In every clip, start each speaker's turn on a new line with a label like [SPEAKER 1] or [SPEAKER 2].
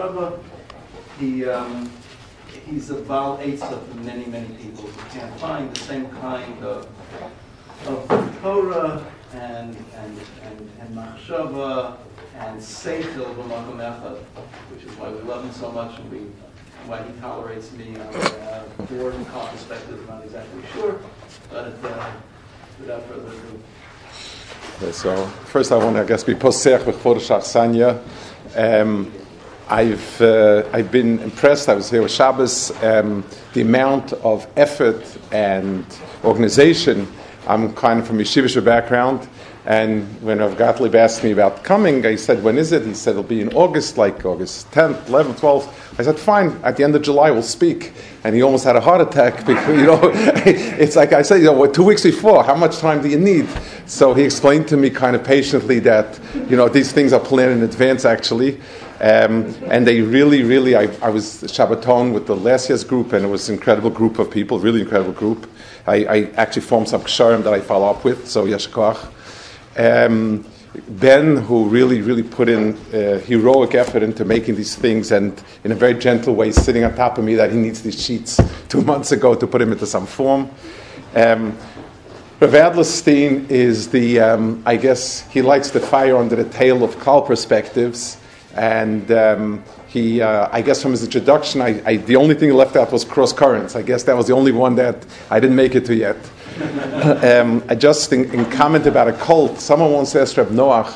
[SPEAKER 1] Machshava, he, um, he's a Baal Eitzah for many, many people who can't find the same kind of, of Torah and, and, and, and Machshava and Seichel b'makom echad, which is why we love him so much and we, why he tolerates me on uh, board and Klal perspective, I'm not exactly sure, but uh, without further ado.
[SPEAKER 2] Okay, so first I want to, I guess, be posech b'chvod Sanya. Um I've uh, I've been impressed. I was here with Shabbos. Um, the amount of effort and organization. I'm kind of from a yeshivish background, and when Rav Gottlieb asked me about coming, I said, "When is it?" He said, "It'll be in August, like August 10th, 11th, 12th." I said, "Fine. At the end of July, we'll speak." And he almost had a heart attack because you know, it's like I said, you know, two weeks before, how much time do you need? So he explained to me kind of patiently that you know these things are planned in advance, actually. Um, and they really, really, I, I was Shabbaton with the last year's group, and it was an incredible group of people, really incredible group. I, I actually formed some ksharim that I follow up with, so yeshkoach. Um, ben, who really, really put in uh, heroic effort into making these things, and in a very gentle way, sitting on top of me that he needs these sheets two months ago to put him into some form. Um, Rav Adlerstein is the, um, I guess, he lights the fire under the tail of Klal perspectives. And um, he, uh, I guess from his introduction, I, I, the only thing left out was cross currents. I guess that was the only one that I didn't make it to yet. um, I just, in, in, comment about a cult, someone once asked Reb Noach,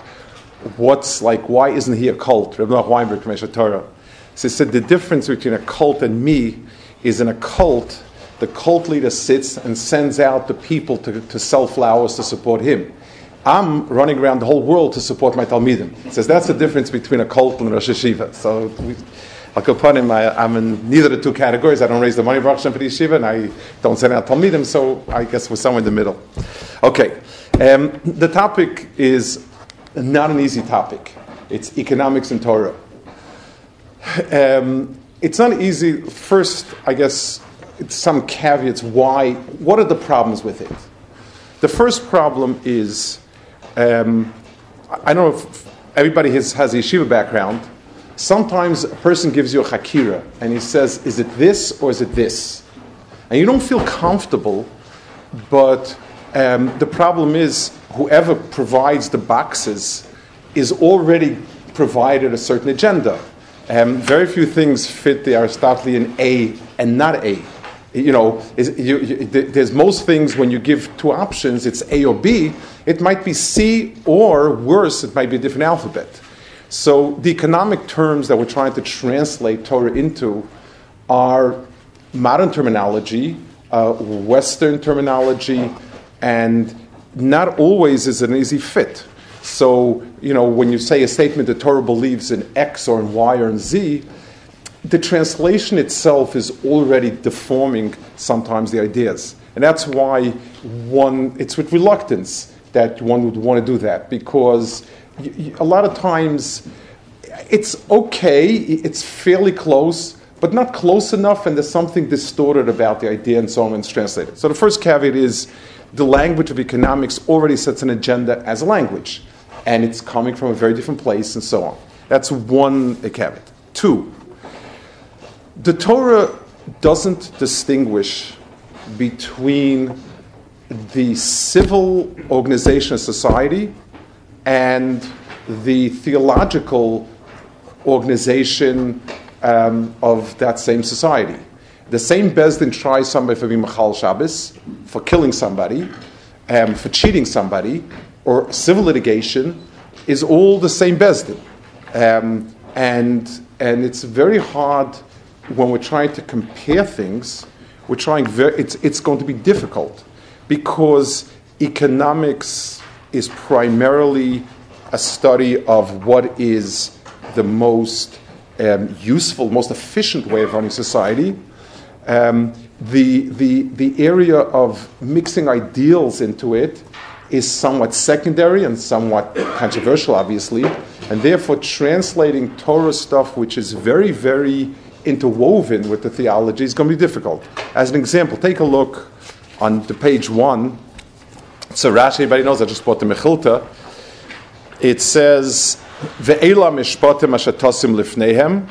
[SPEAKER 2] what's like, why isn't he a cult? Reb Noach Weinberg from Aish HaTorah. So he said, the difference between a cult and me is in a cult, the cult leader sits and sends out the people to, to sell flowers to support him. I'm running around the whole world to support my Talmidim. He says that's the difference between a cult and a Rosh Yeshiva. So we, him, I, am in neither of the two categories. I don't raise the money for the yeshiva, and I don't send out Talmidim, so I guess we're somewhere in the middle. Okay, um, the topic is not an easy topic. It's economics and Torah. Um, it's not easy. First, I guess, some caveats why, what are the problems with it? The first problem is um, I don't know if everybody has, has a yeshiva background, Sometimes a person gives you a hakira and he says, Is it this or is it this? And you don't feel comfortable, but um, the problem is whoever provides the boxes is already provided a certain agenda. Um, very few things fit the Aristotelian A and not A. You know, is, you, you, there's most things when you give two options, it's A or B. It might be C or worse, it might be a different alphabet. So the economic terms that we're trying to translate Torah into are modern terminology, uh, Western terminology, and not always is an easy fit. So, you know, when you say a statement that Torah believes in X or in Y or in Z, the translation itself is already deforming sometimes the ideas. And that's why one, it's with reluctance that one would want to do that because a lot of times it's okay, it's fairly close, but not close enough, and there's something distorted about the idea, and so on, when it's translated. So the first caveat is the language of economics already sets an agenda as a language, and it's coming from a very different place, and so on. That's one caveat. Two, the Torah doesn't distinguish between the civil organization of society and the theological organization um, of that same society. The same Beis Din tries somebody for being Machal Shabbos, for killing somebody, um, for cheating somebody, or civil litigation, is all the same Beis Din. Um, and, and it's very hard when we're trying to compare things, we're trying it's, it's going to be difficult because economics is primarily a study of what is the most um, useful, most efficient way of running society. Um, the, the, the area of mixing ideals into it is somewhat secondary and somewhat controversial, obviously, and therefore translating Torah stuff, which is very, very interwoven with the theology, is going to be difficult. As an example, take a look on the page one. So Rashi, everybody knows, I just bought the Mechilta. It says, Ve'ela mishpatim ashatosim lifnehem.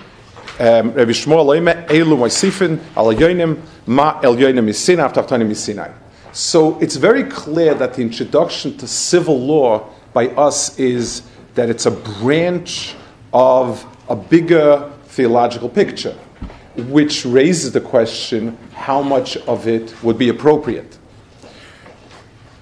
[SPEAKER 2] Um, Rabbi Shmuel Leime, Elu Moisifin, Al Yoinim, Ma El Yoinim Misinai, Avtavtanim Misinai. So it's very clear that the introduction to civil law by us is that it's a branch of a bigger theological picture, which raises the question how much of it would be appropriate.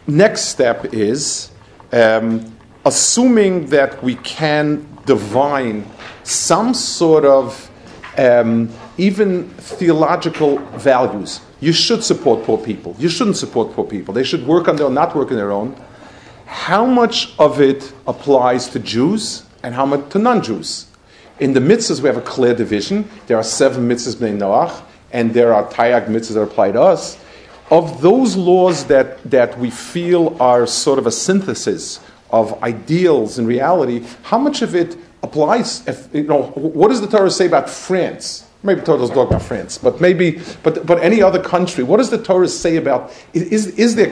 [SPEAKER 2] Next step is um, assuming that we can divine some sort of um, even theological values. You should support poor people. You shouldn't support poor people. They should work on their own, not work on their own. How much of it applies to Jews and how much to non-Jews? In the mitzvahs, we have a clear division. There are seven mitzvahs bnei Noach, and there are tayag mitzvahs that apply to us. Of those laws that, that we feel are sort of a synthesis of ideals and reality, how much of it applies? If, you know, what does the Torah say about France? Maybe Torah doesn't talk about France, but maybe, but, but any other country. What does the Torah say about? Is, is there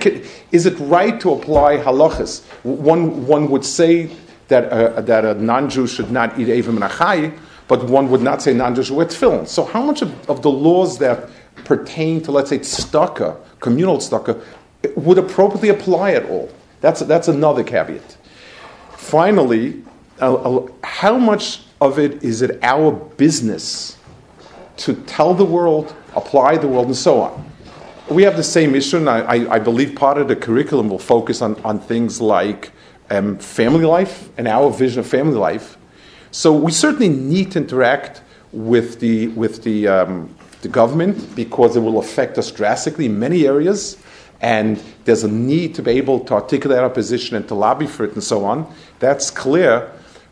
[SPEAKER 2] is it right to apply halachas? One one would say that a, that a non-Jew should not eat avim and achai, but one would not say non-Jew should wear tefillin. So how much of, of the laws that pertain to, let's say, tzedakah, communal tzedakah, would appropriately apply at all? That's, that's another caveat. Finally, uh, uh, how much of it is it our business to tell the world, apply the world, and so on? We have the same issue, and I, I, I believe part of the curriculum will focus on, on things like um, family life and our vision of family life. So we certainly need to interact with the, with the, um, the government because it will affect us drastically in many areas. And there's a need to be able to articulate our position and to lobby for it and so on. That's clear.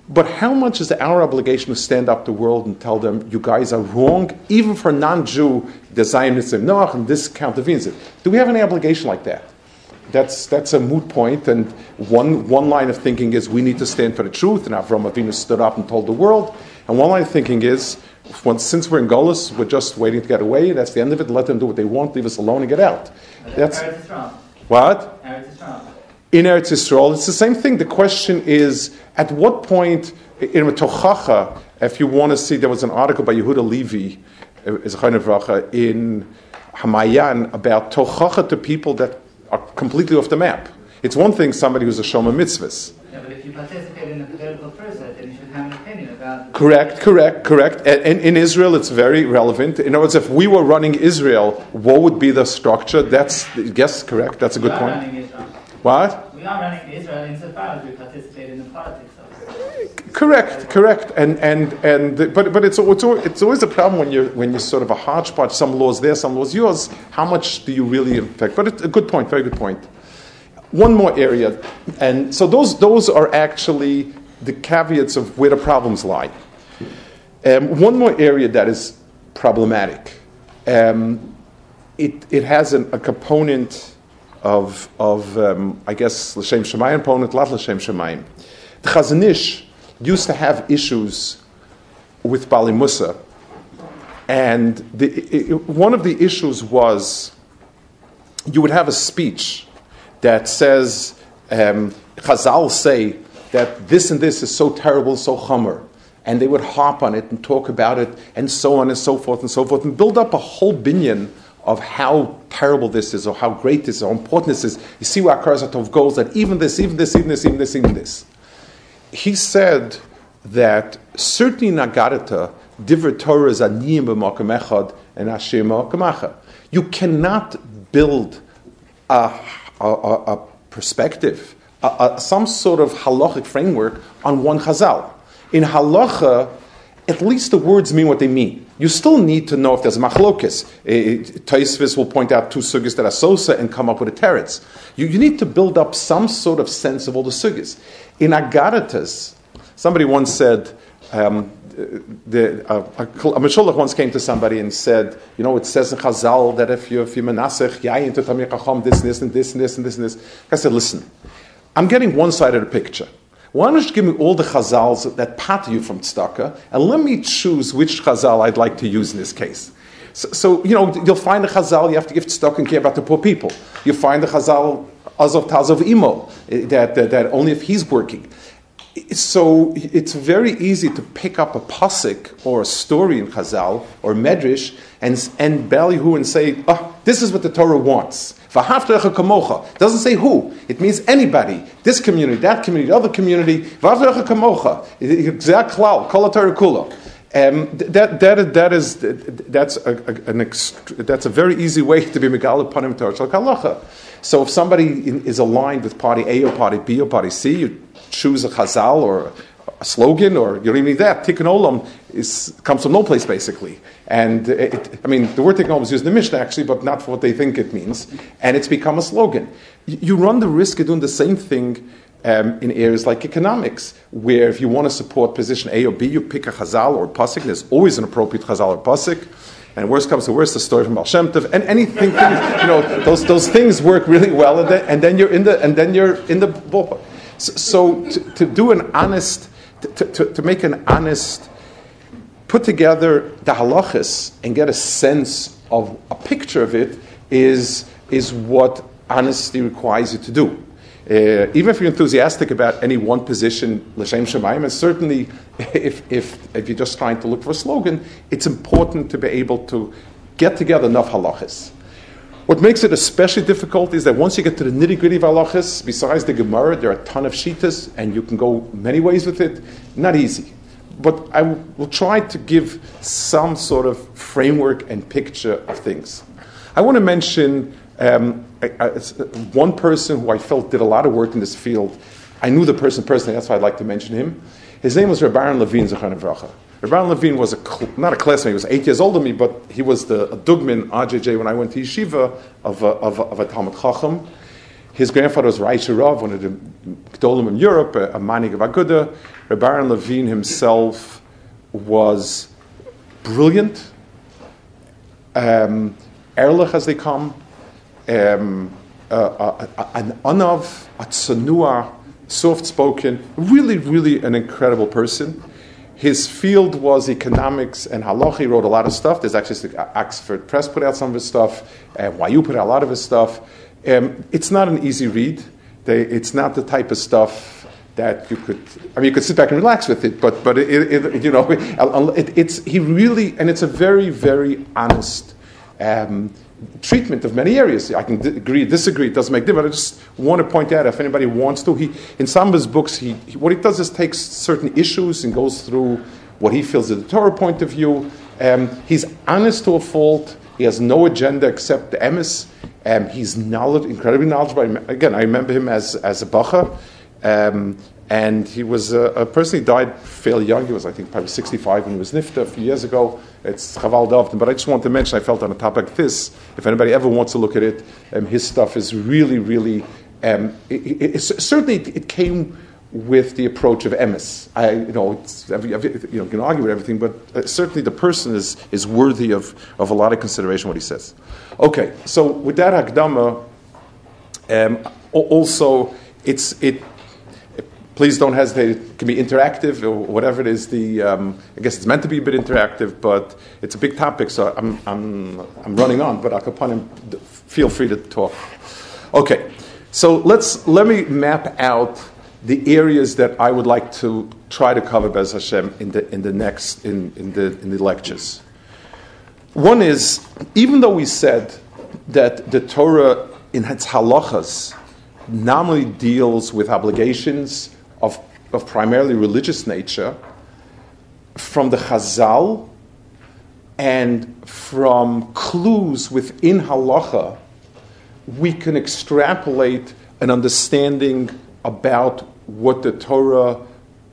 [SPEAKER 2] But how much is our obligation to stand up to the world and tell them, you guys are wrong, even for non Jew, the Zionism, no, and this countervenes it? Do we have any obligation like that? That's, that's a moot point. and one, one line of thinking is we need to stand for the truth, and Avram Avinu stood up and told the world. And one line of thinking is, once, since we're in Golis, we're just waiting to get away. That's the end of it. Let them do what they want. Leave us alone and get out. That's what in Eretz Yisrael. It's the same thing. The question is, at what point in Tochacha, If you want to see, there was an article by Yehuda Levi, uh, a kind of bracha, in Hamayan about tochacha to people that are completely off the map. It's one thing somebody who's a shoma mitzvahs.
[SPEAKER 3] Yeah, but if you participate in a political process, then you should have an opinion about.
[SPEAKER 2] Correct, correct, correct. And, and in Israel, it's very relevant. In other words, if we were running Israel, what would be the structure? That's yes, correct. That's a good point. What?
[SPEAKER 3] We are running Israel insofar as we participate in the politics.
[SPEAKER 2] Correct, correct, and and and the- but but it's it's it's always a problem when you're when you're sort of a hodgepodge. Some laws there, some laws yours. How much do you really affect? But it's a good point, very good point. One more area, and so those those are actually the caveats of where the problems lie. Um, one more area that is problematic. Um, it it has an, a component of of um, I guess l'shem shemayim component, not l'shem shemayim. The Chazon Ish used to have issues with Bali Musa, and the, i- i- one of the issues was you would have a speech that says, um, Chazal say that this and this is so terrible, so chummer. And they would harp on it and talk about it and so on and so forth and so forth and build up a whole binion of how terrible this is or how great this is or how important this is. You see where Akarazatov goes that even this, even this, even this, even this, even this. He said that certainly in Agarata, Divrei Torah is aniyim b'makom echad and Hashem b'makom. You cannot build a, a, a, a perspective, a, a, some sort of halachic framework on one chazal. In halacha, at least the words mean what they mean. You still need to know if there's machlokis. Taisvis will point out two sugis that are sosa and come up with a teretz. You, you need to build up some sort of sense of all the sugis. In Agaritas, somebody once said, um, the, uh, a, a once came to somebody and said, you know, it says in Chazal that if you if you menasech yayin to tamir this and this and this and this and this and this. I said, listen, I'm getting one side of the picture. Why don't you give me all the chazals that pat you from tzedakah, and let me choose which chazal I'd like to use in this case. So, so you know, you'll find a chazal you have to give tzedakah and care about the poor people. You find a chazal azov tazov imo eh, that, that that only if he's working so it's very easy to pick up a pasuk or a story in Chazal or Medrash and and ballyhoo and say, oh, this is what the Torah wants. Doesn't say who. It means anybody. This community, that community, the other community. Um, that, that, that is, that's, a, an ext- that's a very easy way to be Megal Panim Torah. So if somebody is aligned with party A or party B or party C, you choose a chazal or a slogan or need that. Tikkun Olam is, comes from no place basically. And it, I mean, the word Tikkun Olam is used in the Mishnah actually, but not for what they think it means. And it's become a slogan. You, run the risk of doing the same thing um, in areas like economics, where if you want to support position A or B, you pick a chazal or a pasuk. There's always an appropriate chazal or pasuk. And worst comes to worst, the story from Baal Shem Tov, and anything, you know, those, those things work really well, and then, and then you're in the and then you're in the ballpark. So, to, to do an honest, to, to, to make an honest, put together the halachas and get a sense of a picture of it is is what honesty requires you to do. Uh, even if you're enthusiastic about any one position, l'shem shemayim, and certainly if, if, if you're just trying to look for a slogan, it's important to be able to get together enough halachas. What makes it especially difficult is that once you get to the nitty gritty of halachas, besides the Gemara, there are a ton of shitas, and you can go many ways with it. Not easy. But I will try to give some sort of framework and picture of things. I want to mention um, I, I, one person who I felt did a lot of work in this field. I knew the person personally, that's why I'd like to mention him. His name was Rabban Levine Zechon Vracha. Rabban Levine was a, not a classmate, he was eight years older than me, but he was the Dugman RJJ when I went to Yeshiva of a, of a, of a Talmud Chacham. His grandfather was Raisha Rav, one of the Gdolim in Europe, a, a Manig of Aguda. Rabban Levine himself was brilliant, um, Erlich as they come, um, uh, uh, uh, an anav, a tsanua, soft spoken, really, really an incredible person. His field was economics and halacha. He wrote a lot of stuff. There's actually Oxford Press put out some of his stuff. Uh, YU put out a lot of his stuff. Um, it's not an easy read. They, it's not the type of stuff that you could, I mean, you could sit back and relax with it, but, but it, it, you know, it, it's, he really, and it's a very, very honest um, treatment of many areas. I can agree, disagree, it doesn't make difference. I just want to point out, if anybody wants to, he, in some of his books, he, he what he does is takes certain issues and goes through what he feels is the Torah point of view. Um, he's honest to a fault. He has no agenda except the emes. Um, he's knowledge, incredibly knowledgeable. Again, I remember him as, as a bacha. Um, and he was a, a, person, he died fairly young. He was, I think, probably 65 when he was nifta a few years ago. It's Chaval Dovden. But I just want to mention, I felt on a topic like this, if anybody ever wants to look at it, um, his stuff is really, really, um, it, it, it, certainly it came with the approach of emes. I, you know, every, every, you know, can argue with everything, but uh, certainly the person is, is worthy of, of a lot of consideration what he says. Okay, so with that Hakdama, um, also, it's, it, please don't hesitate. It can be interactive or whatever it is. The um, I guess it's meant to be a bit interactive, but it's a big topic, so I'm, I'm, I'm running on. But Akapanim, feel free to talk. Okay, so let's let me map out the areas that I would like to try to cover Bez Hashem in the in the next in, in the in the lectures. One is even though we said that the Torah in its halachas normally deals with obligations of, of primarily religious nature from the Chazal and from clues within halacha, we can extrapolate an understanding about what the Torah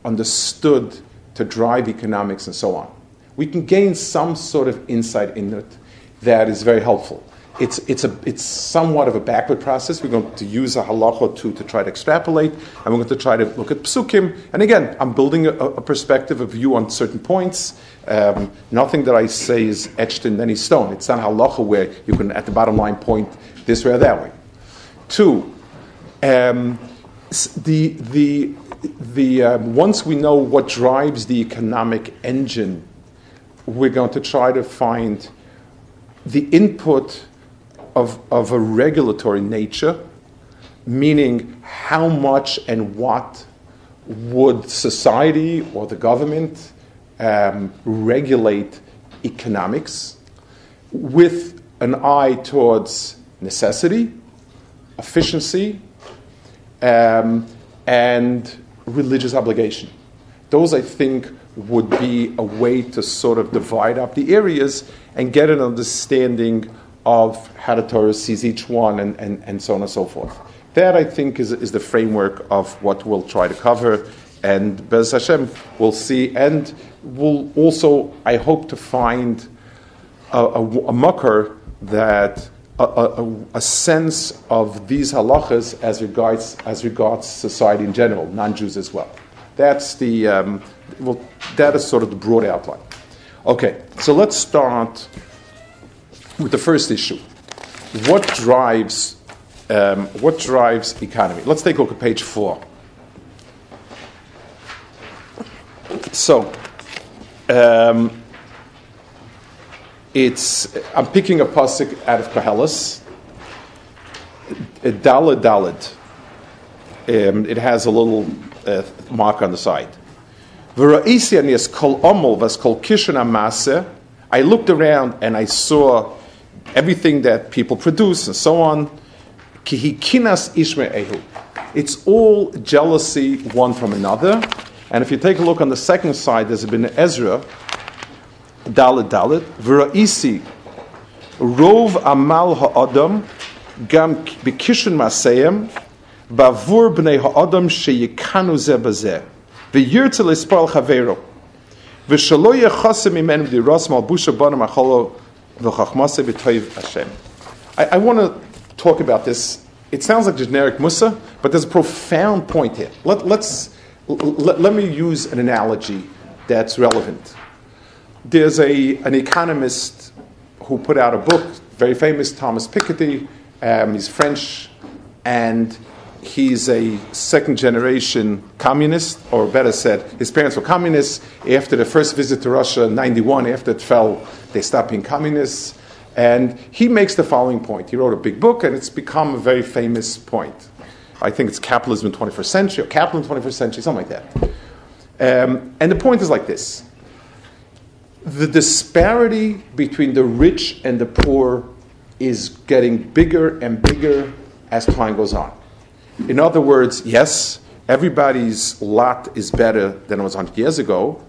[SPEAKER 2] understood to drive economics and so on. We can gain some sort of insight in it that is very helpful it's, it's, a, it's somewhat of a backward process. We're going to use a halacha to, to try to extrapolate, and we're going to try to look at psukim. And again, I'm building a, a perspective, a view on certain points. Um, nothing that I say is etched in any stone. It's not halacha where you can, at the bottom line, point this way or that way. Two, um, the, the, the, um, once we know what drives the economic engine, we're going to try to find the input of, of a regulatory nature, meaning how much and what would society or the government um, regulate economics with an eye towards necessity, efficiency, um, and religious obligation. Those, I think, would be a way to sort of divide up the areas and get an understanding of how the Torah sees each one and, and, and so on and so forth. That, I think, is, is the framework of what we'll try to cover. And Bez Hashem, we'll see. And we'll also, I hope, to find a, a, a mucker that a, a, a, sense of these halachas as regards as regards society in general, non-Jews as well. That's the um, well, that is sort of the broad outline. Okay, so let's start with the first issue. What drives, um, what drives economy? Let's take a look at page four. So, um, it's, I'm picking a pasuk out of Koheles, Dalad Dalad. Um, it has a little uh, mark on the side. I looked around and I saw everything that people produce and so on. It's all jealousy one from another. And if you take a look on the second side, there's Ibn Ezra, Dalit Dalit, V'ra'isi, Rov Amal Ha'adam, Gam B'kishun Maseyem, Bavur B'nei Ha'adam Sheyikanu Zeh Bazeh, V'yirtzel Ispal Chavero, V'shalo Yechasim Imen V'diras Malbusha Banam Acholo I, I want to talk about this. It sounds like generic Musa, but there's a profound point here. Let, let's, let, let me use an analogy that's relevant. There's a, an economist who put out a book, very famous, Thomas Piketty. Um, he's French, and he's a second generation communist, or better said, his parents were communists. After the first visit to Russia, in 91, after it fell, they stopped being communists. And he makes the following point. He wrote a big book, and it's become a very famous point. I think it's capitalism in the 21st century or capital in the 21st century, something like that. Um, and the point is like this the disparity between the rich and the poor is getting bigger and bigger as time goes on. In other words, yes, everybody's lot is better than it was 100 years ago,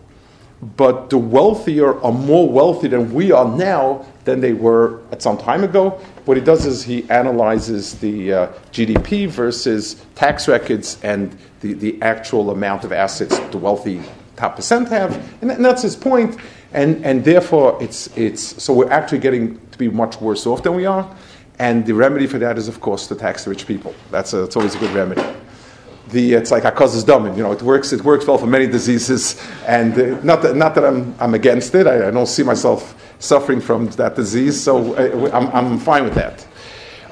[SPEAKER 2] but the wealthier are more wealthy than we are now than they were at some time ago. What he does is he analyzes the uh, GDP versus tax records and the, the actual amount of assets the wealthy top percent have, and, and that's his point. And, and therefore, it's, it's, so we're actually getting to be much worse off than we are. And the remedy for that is, of course, to tax the rich people. That's, a, that's always a good remedy. The, it's like causes dumb, you know, it works, it works well for many diseases. And uh, not, that, not that I'm, I'm against it, I, I don't see myself suffering from that disease, so I, I'm, I'm fine with that.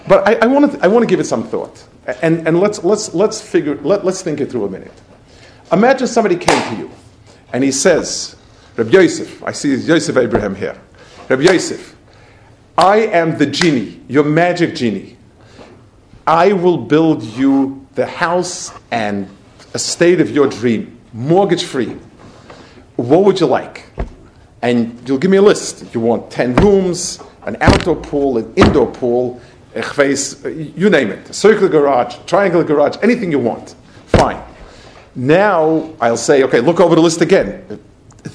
[SPEAKER 2] But I, I want to I give it some thought. And, and let's, let's, let's, figure, let, let's think it through a minute. Imagine somebody came to you and he says, Rabbi Yosef, I see Yosef Abraham here. Rabbi Yosef, I am the genie, your magic genie. I will build you the house and estate of your dream, mortgage free. What would you like? And you'll give me a list. You want 10 rooms, an outdoor pool, an indoor pool, a chvez, you name it, a circular garage, triangular garage, anything you want. Fine. Now I'll say, okay, look over the list again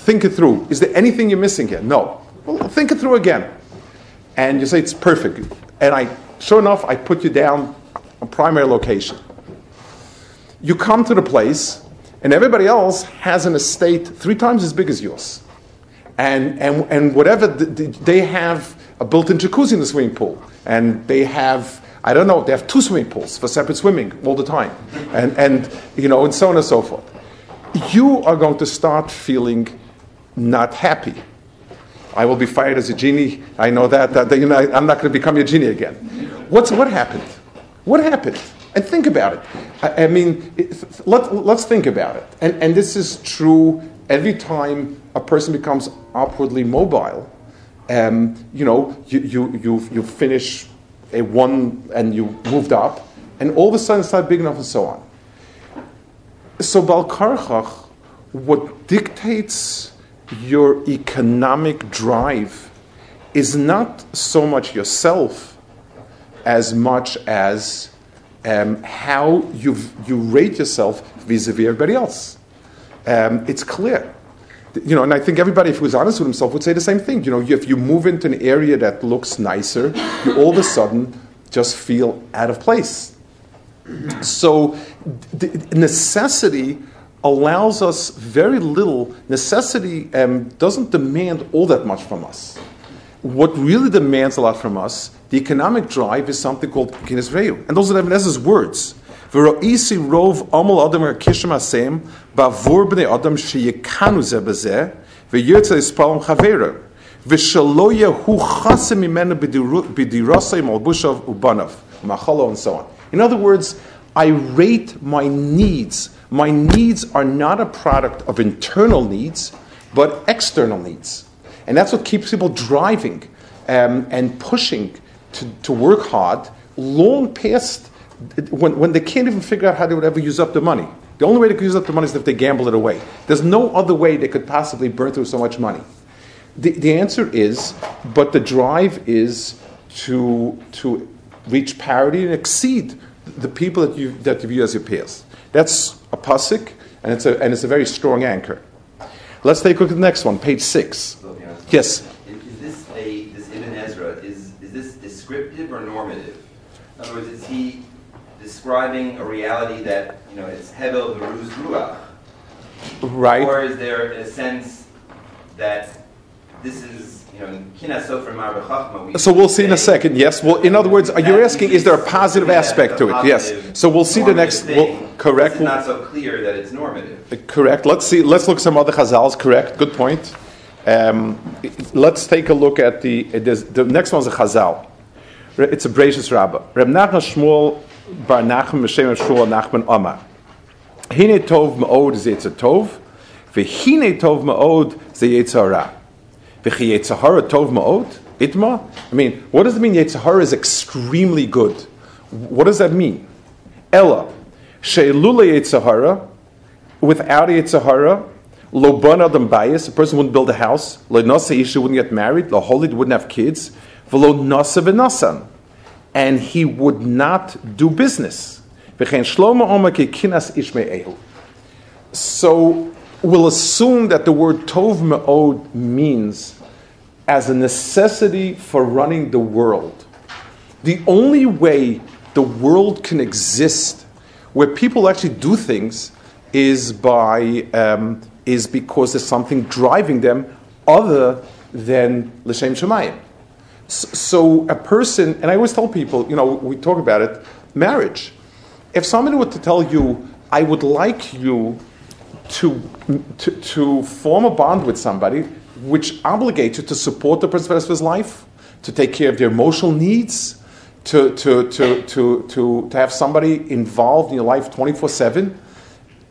[SPEAKER 2] think it through. Is there anything you're missing here? No. Well, think it through again. And you say it's perfect. And I, sure enough, I put you down a primary location. You come to the place, and everybody else has an estate three times as big as yours. And, and, and whatever, they have a built in jacuzzi in the swimming pool. And they have, I don't know, they have two swimming pools for separate swimming all the time. And, and you know, and so on and so forth you are going to start feeling not happy. I will be fired as a genie. I know that. that you know, I, am not going to become a genie again. What's, what happened? What happened? And think about it. I, I mean, it, let, let's think about it. And, and this is true every time a person becomes upwardly mobile. Um, you know, you, you, you, you finish a one and you moved up, and all of a sudden it's not big enough and so on. So Balkarchach, what dictates your economic drive is not so much yourself as much as um, how you you rate yourself vis-a-vis everybody else. Um, it's clear. You know, and I think everybody, if he was honest with himself, would say the same thing. You know, if you move into an area that looks nicer, you all of a sudden just feel out of place. So, the necessity allows us very little. Necessity um, doesn't demand all that much from us. What really demands a lot from us, the economic drive, is something called Kines Reu. And those are Ibn Ezra's words. V'ro'isi rov amol adam kishim asem ba'vur b'nei adam sheyekanu ze bezeh v'yirtza yispalam chavera v'shalo yehu chasim imenu b'dirasay malbushav ubanav machalo and so on. In other words, I rate my needs. My needs are not a product of internal needs, but external needs. And that's what keeps people driving um, and pushing to, to work hard long past when, when they can't even figure out how they would ever use up the money. The only way they could use up the money is if they gamble it away. There's no other way they could possibly burn through so much money. The, the answer is, but the drive is to, to reach parity and exceed the people that you, that you view as your peers. That's a pasuk, and it's a, and it's a very strong anchor. Let's take a look at the next one, page six. Yes?
[SPEAKER 4] Is this a, this Ibn Ezra, is, is this descriptive or normative? In other words, is he describing a reality that, you know, it's Hebel Veruz Ruach?
[SPEAKER 2] Right.
[SPEAKER 4] Or is there a sense that this is
[SPEAKER 2] so we'll see in a second. Yes. Well, in other words, you're asking, is there a positive aspect to it? Yes. So we'll see the next. Well, correct.
[SPEAKER 4] It's not so clear that it's normative.
[SPEAKER 2] Uh, correct. Let's see. Let's look at some other chazals. Correct. Good point. Um, let's take a look at the the next one's a chazal. It's a Bereishis Rabbah. Reb Nachman Shmuel Bar Nachman M'Shem Shmuel Nachman Amar. Hine tov ma'od zayitza tov, v'hine tov ma'od zayitza tov ma'od? Itma? I mean, what does it mean Yetzirah is extremely good? What does that mean? Ella, she'elule Yitzhahara, without a Yitzhahara, lo ban adam bayis, a person wouldn't build a house, lo nasa isha wouldn't get married, lo holy wouldn't have kids, velo nasa v'nasan, and he would not do business. V'chein ki kinas. So we'll assume that the word tov me'od means as a necessity for running the world. The only way the world can exist where people actually do things is by um, is because there's something driving them other than l'shem shemayim. So, a person, and I always tell people, you know, we talk about it, marriage. If somebody were to tell you, I would like you to, to, to form a bond with somebody which obligates you to support the person life, to take care of their emotional needs, to, to, to, to, to, to have somebody involved in your life 24 7.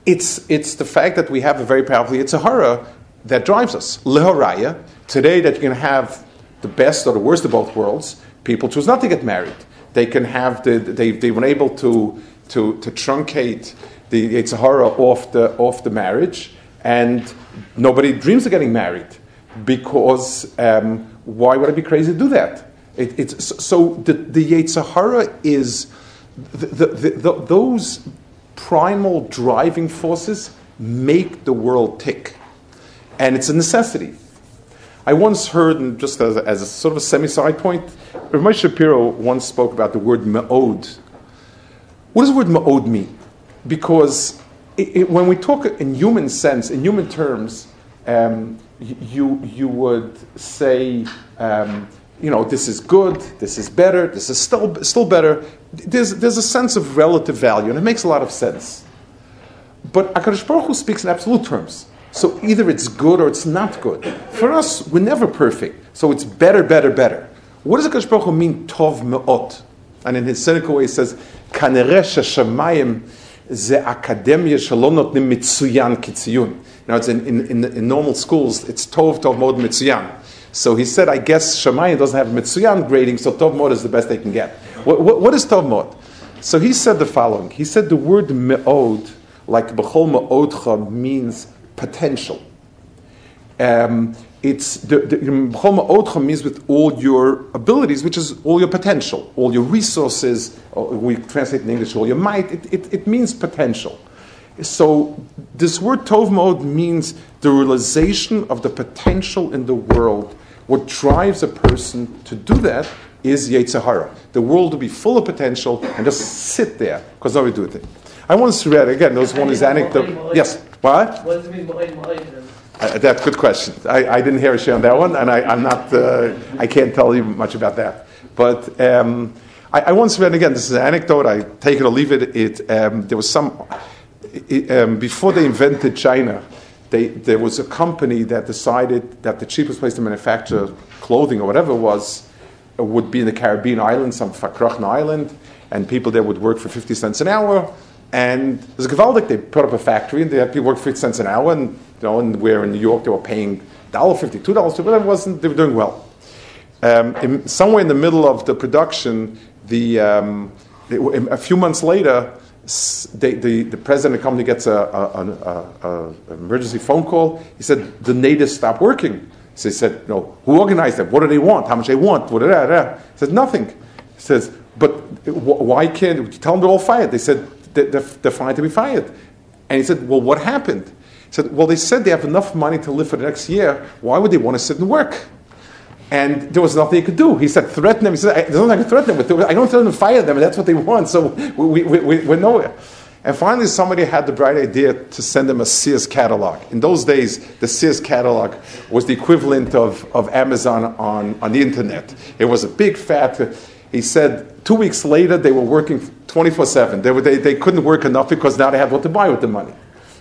[SPEAKER 2] It's, it's the fact that we have a very powerful Yitzhahara that drives us. Leharaya, today that you can have the best or the worst of both worlds, people choose not to get married. They can have the, they, they were able to, to, to truncate the Yitzhahara off the, off the marriage, and nobody dreams of getting married because um, why would I be crazy to do that? It, it's, so the, the Yitzhahara is the, the, those primal driving forces make the world tick, and it's a necessity. I once heard, and just as a, as a sort of a semi side point, Rav Shapiro once spoke about the word me'od. What does the word me'od mean? Because it, it, when we talk in human sense, in human terms, um, you, you would say, um, you know, this is good, this is better, this is still, still better. There's, there's a sense of relative value, and it makes a lot of sense. But HaKadosh Baruch Hu speaks in absolute terms. So either it's good or it's not good. For us, we're never perfect. So it's better, better, better. What does HaKadosh Baruch Hu mean, tov me'ot? And in his cynical way, he says, Kanereh she'shamayim ze akademia shalom notnim mitzuyan kitziyun. Now, it's in, in, in, in, normal schools, it's tov, tov, mod, mitzuyan. So he said, I guess Shemayim doesn't have mitzuyan grading, so tov mod is the best they can get. What, what, what is tov mod? So he said the following. He said the word me'od, like b'chol me'odcha, means potential. Um, it's the, the means with all your abilities, which is all your potential, all your resources. We translate in English all your might. It, it, it means potential. So this word tov mode means the realization of the potential in the world. What drives a person to do that is Yetzirah. The world will be full of potential and just sit there because nobody do it. I once read again. There was one is anecdote. Yes. What?
[SPEAKER 3] What does it mean,
[SPEAKER 2] uh, that's a good question. I, I, didn't hear a share on that one, and I, am not. Uh, I can't tell you much about that. But um, I, I, once read again. This is an anecdote. I take it or leave it. It um, there was some it, um, before they invented China. They, there was a company that decided that the cheapest place to manufacture clothing or whatever was uh, would be in the Caribbean islands, some Fakrachna island, and people there would work for 50 cents an hour and there's a Gewaldic, they put up a factory and they had people work 50 cents an hour, and you know, and where in New York they were paying $1.50, $2, whatever it wasn't, they were doing well. Um, in, somewhere in the middle of the production, the, um, a few months later, they, the, the president of the company gets a, a, a, a, emergency phone call. He said, the natives stopped working. So he said, no, who organized them? What do they want? How much they want? He said, nothing. He says, but why can't, tell them they're all fired. They said, they're, they're fine to be fired. And he said, Well, what happened? He said, Well, they said they have enough money to live for the next year. Why would they want to sit and work? And there was nothing he could do. He said, Threaten them. He said, There's nothing I can threaten them with. I don't threaten them to fire them, and that's what they want. So we, we, we, we're nowhere. And finally, somebody had the bright idea to send them a Sears catalog. In those days, the Sears catalog was the equivalent of, of Amazon on, on the internet. It was a big fat. He said two weeks later they were working 24 7. They, they, they couldn't work enough because now they have what to buy with the money.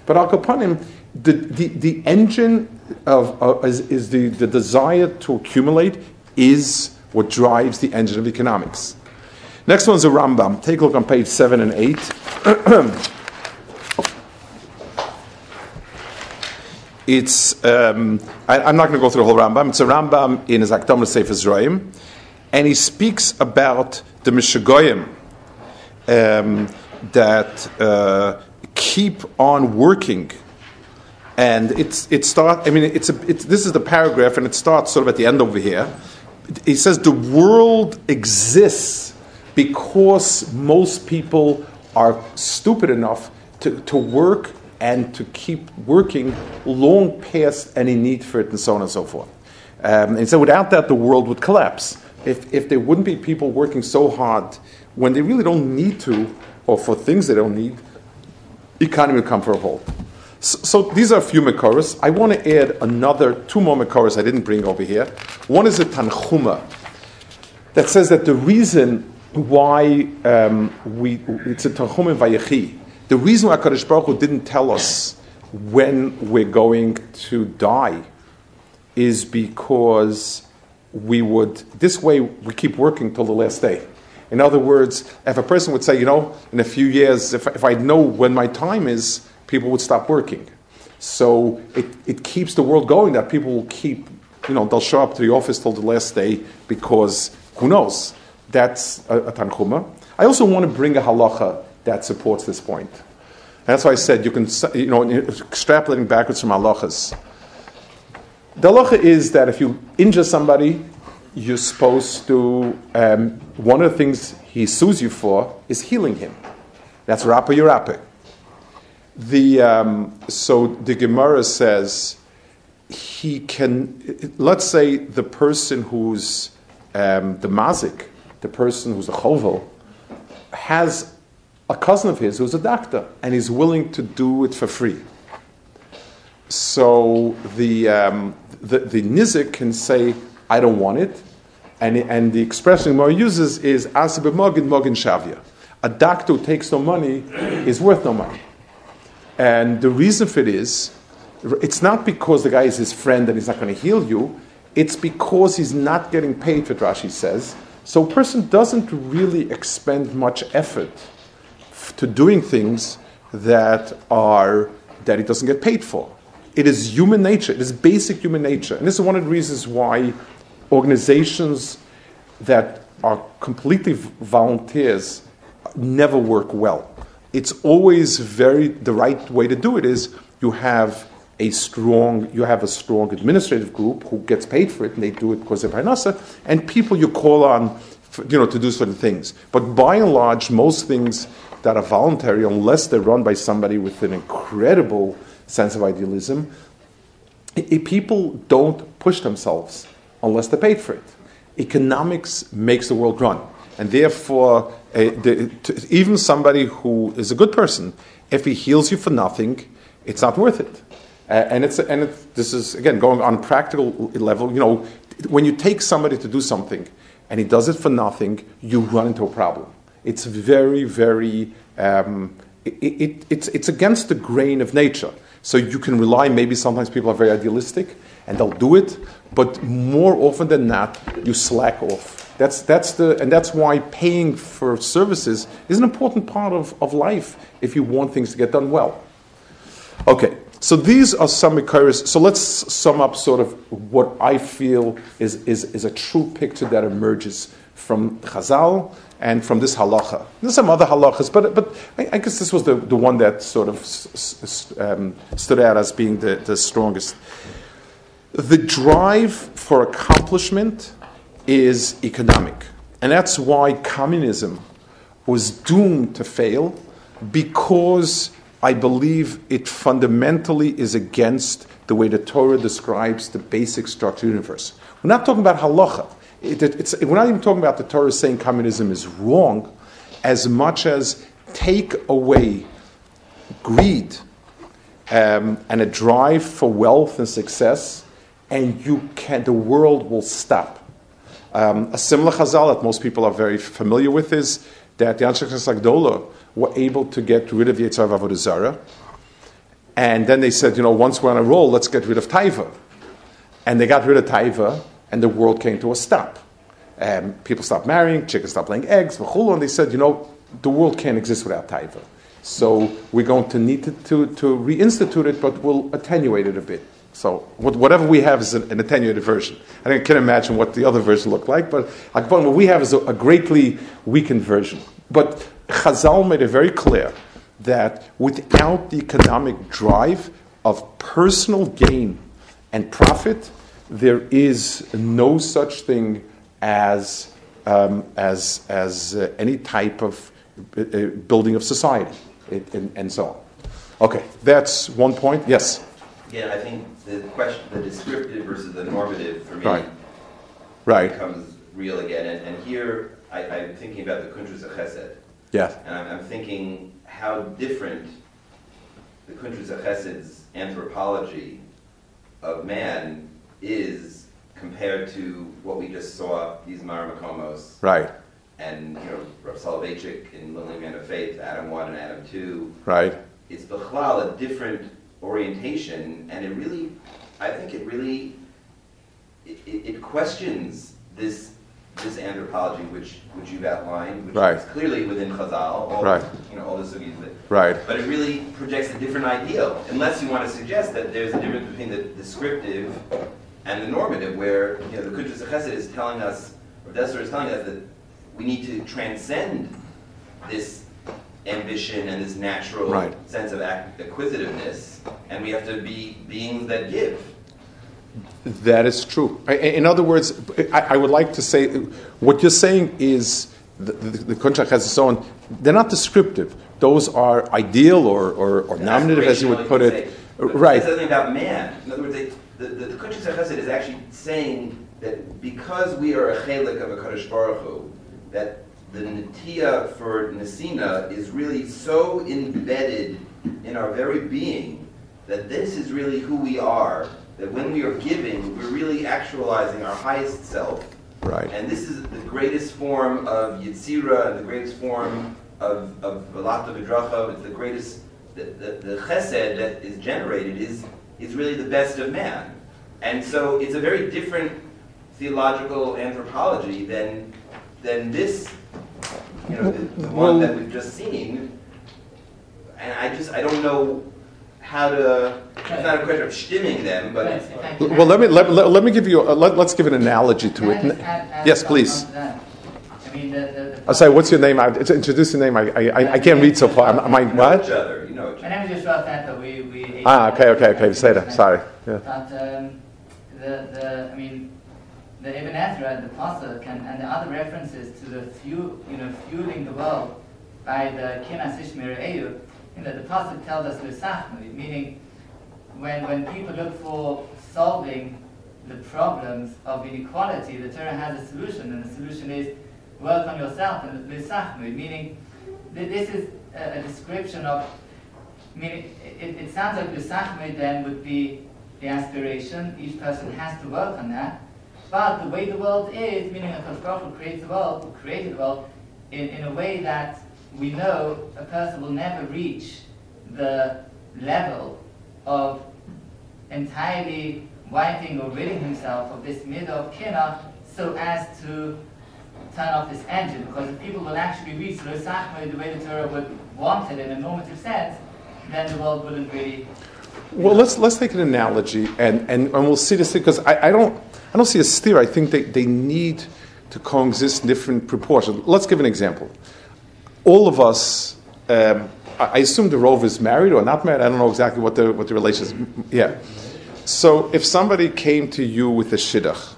[SPEAKER 2] But Al Kapanim, the, the, the engine of, uh, is, is the, the desire to accumulate is what drives the engine of economics. Next one's a Rambam. Take a look on page 7 and 8. it's, um, I, am not going to go through the whole Rambam. It's a Rambam in his Akdam Sefer Zroim and he speaks about the Mishagoyim. Um, that uh, keep on working. And it's, it start, I mean, it's a, it's, this is the paragraph, and it starts sort of at the end over here. He says the world exists because most people are stupid enough to, to work and to keep working long past any need for it, and so on and so forth. Um, and so, without that, the world would collapse. If, if there wouldn't be people working so hard when they really don't need to, or for things they don't need, economy will come for a halt. So, so these are a few Makoros. I want to add another two more Makoros I didn't bring over here. One is a Tanchuma that says that the reason why um, we it's a Tanchuma in Vayechi. The reason why Kadosh Baruch Hu didn't tell us when we're going to die is because we would this way we keep working till the last day. In other words, if a person would say, you know, in a few years, if, if I know when my time is, people would stop working. So it, it keeps the world going that people will keep, you know, they'll show up to the office till the last day because who knows? That's a, a tanchuma. I also want to bring a halacha that supports this point. That's why I said you can, you know, extrapolating backwards from halachas. The halacha is that if you injure somebody, you're supposed to, um, one of the things he sues you for is healing him. That's rapa yirapa. The, um, so the Gemara says he can, let's say the person who's um, the mazik, the person who's a chovel, has a cousin of his who's a doctor and he's willing to do it for free. So the, um, the, the nizik can say, I don't want it. And, and the expression Gemara uses is Asibah Mogin Mogin Shavia. A doctor who takes no money is worth no money. And the reason for it is, it's not because the guy is his friend and he's not going to heal you, it's because he's not getting paid, what Rashi says. So a person doesn't really expend much effort f- to doing things that are that he doesn't get paid for. It is human nature. It is basic human nature. And this is one of the reasons why organizations that are completely volunteers never work well. It's always very the right way to do it is you have a strong you have a strong administrative group who gets paid for it and they do it because they're parnasa and people you call on for, you know to do certain things. But by and large, most things that are voluntary, unless they're run by somebody with an incredible sense of idealism, i- i- people don't push themselves unless they're paid for it. Economics makes the world run. And therefore, the, to, even somebody who is a good person, if he heals you for nothing, it's not worth it. Uh, and it's, and this is, again, going on a practical level. You know, when you take somebody to do something and he does it for nothing, you run into a problem. It's very, very, um, it, it, it's, it's against the grain of nature. So you can rely, maybe sometimes people are very idealistic and they'll do it, but more often than not, you slack off. That's, that's the, and that's why paying for services is an important part of, of life if you want things to get done well. Okay, so these are some Ikaris. So let's sum up sort of what I feel is, is, is a true picture that emerges from Chazal and from this halacha. There's some other halachas, but, but I, I guess this was the, the one that sort of um, stood out as being the, the strongest. The drive for accomplishment is economic. And that's why communism was doomed to fail because I believe it fundamentally is against the way the Torah describes the basic structure of the universe. We're not talking about halacha. It, it, we're not even talking about the Torah saying communism is wrong as much as take away greed um, and a drive for wealth and success, and you can, the world will stop. Um, a similar chazal that most people are very familiar with is that the Anshe Sagdola were able to get rid of Yitzhar Avodah Zarah. And then they said, you know, once we're on a roll, let's get rid of Taiva. And they got rid of Taiva, and the world came to a stop. Um, people stopped marrying, chickens stopped laying eggs, and they said, you know, the world can't exist without Taiva. So we're going to need to, to, to reinstitute it, but we'll attenuate it a bit. So whatever we have is an, attenuated version. I can't imagine what the other version looked like, but what we have is a, greatly weakened version. But Chazal made it very clear that without the economic drive of personal gain and profit, there is no such thing as, um, as, as uh, any type of uh, uh, building of society and, and, so on. Okay, that's one point. Yes.
[SPEAKER 4] Again, I think the question, the descriptive versus the normative, for me,
[SPEAKER 2] Right. Right.
[SPEAKER 4] becomes real again. And, and here, I, I'm thinking about the Kuntrus Chesed.
[SPEAKER 2] Yes.
[SPEAKER 4] And I'm, I'm thinking how different the Kuntrus Chesed's anthropology of man is compared to what we just saw, these Maramakomos,
[SPEAKER 2] Right.
[SPEAKER 4] and you know, Rav Soloveitchik in Lonely Man of Faith, Adam 1 and Adam 2.
[SPEAKER 2] Right.
[SPEAKER 4] It's Bechlal, a different orientation, and it really, I think it really, it, it questions this this anthropology which which you've outlined, which
[SPEAKER 2] Right.
[SPEAKER 4] is clearly within Chazal, all,
[SPEAKER 2] Right.
[SPEAKER 4] you know, all the sugis that
[SPEAKER 2] Right.
[SPEAKER 4] but it really projects a different ideal, unless you want to suggest that there's a difference between the descriptive and the normative, where you know the Kuntrus Chesed is telling us, or Dessler is telling us that we need to transcend this ambition and this natural
[SPEAKER 2] Right.
[SPEAKER 4] sense of acquisitiveness, and we have to be beings that give.
[SPEAKER 2] That is true. In other words, I, would like to say what you're saying is the, the, the contract has its own. They're not descriptive. Those are ideal or, or, or nominative, as you would put
[SPEAKER 4] could
[SPEAKER 2] it. Right.
[SPEAKER 4] It says something about man. In other words, they, the, the, the Chesed is actually saying that because we are a chelik of a Kadosh Baruch Hu, that the netiya for nesina is really so embedded in our very being that this is really who we are. That when we are giving, we're really actualizing our highest self.
[SPEAKER 2] Right.
[SPEAKER 4] And this is the greatest form of Yitzira and the greatest form of, of Velata Vidracha. It's the greatest, the, the, the chesed that is generated is, is really the best of man. And so it's a very different theological anthropology than, than this, you know, the, the one that we've just seen. And I just, I don't know how to, it's not a question of stimming them, but
[SPEAKER 3] Right, if I can
[SPEAKER 2] Well, let me, let, let, let me give you, a, let, let's give an analogy to
[SPEAKER 3] Can I
[SPEAKER 2] it.
[SPEAKER 3] just add- add
[SPEAKER 2] yes, please.
[SPEAKER 3] I mean, the, the, the
[SPEAKER 2] I'll say, what's your name? I, to introduce your name. I, I, I- I can't read so far. Am, am I
[SPEAKER 4] you know each
[SPEAKER 2] what?
[SPEAKER 4] other, you know each
[SPEAKER 3] My name is Joshua Tata. We, we
[SPEAKER 2] Ah, okay, okay, okay. Say that. Sorry. Yeah.
[SPEAKER 3] But um, the, the, I mean, the Ibn Ezra, the Pasuk, and, and the other references to the fuel, you know, fueling the world by the Kinas Ishmir Eyu, you know, the Pasuk tells us Lusachnu, meaning when, when people look for solving the problems of inequality, the Torah has a solution, and the solution is work on yourself and Lusachnu, meaning th- this is a, a description of Meaning, it, it sounds like Sachmei then would be the aspiration. Each person has to work on that. But the way the world is, meaning a Baruch creates the world, who created the world, in, in a way that we know a person will never reach the level of entirely wiping or ridding himself of this middle of kina so as to turn off this engine. Because if people will actually reach Lo Sachmei the way the Torah would want it in a normative sense, then the world wouldn't really.
[SPEAKER 2] Well, let's let's take an analogy, and, and, and we'll see this because I, I don't I don't see a steer. I think they, they need to coexist in different proportions. Let's give an example. All of us, um, I assume the Rove is married or not married. I don't know exactly what the what the relation is. Yeah. So if somebody came to you with a shidduch,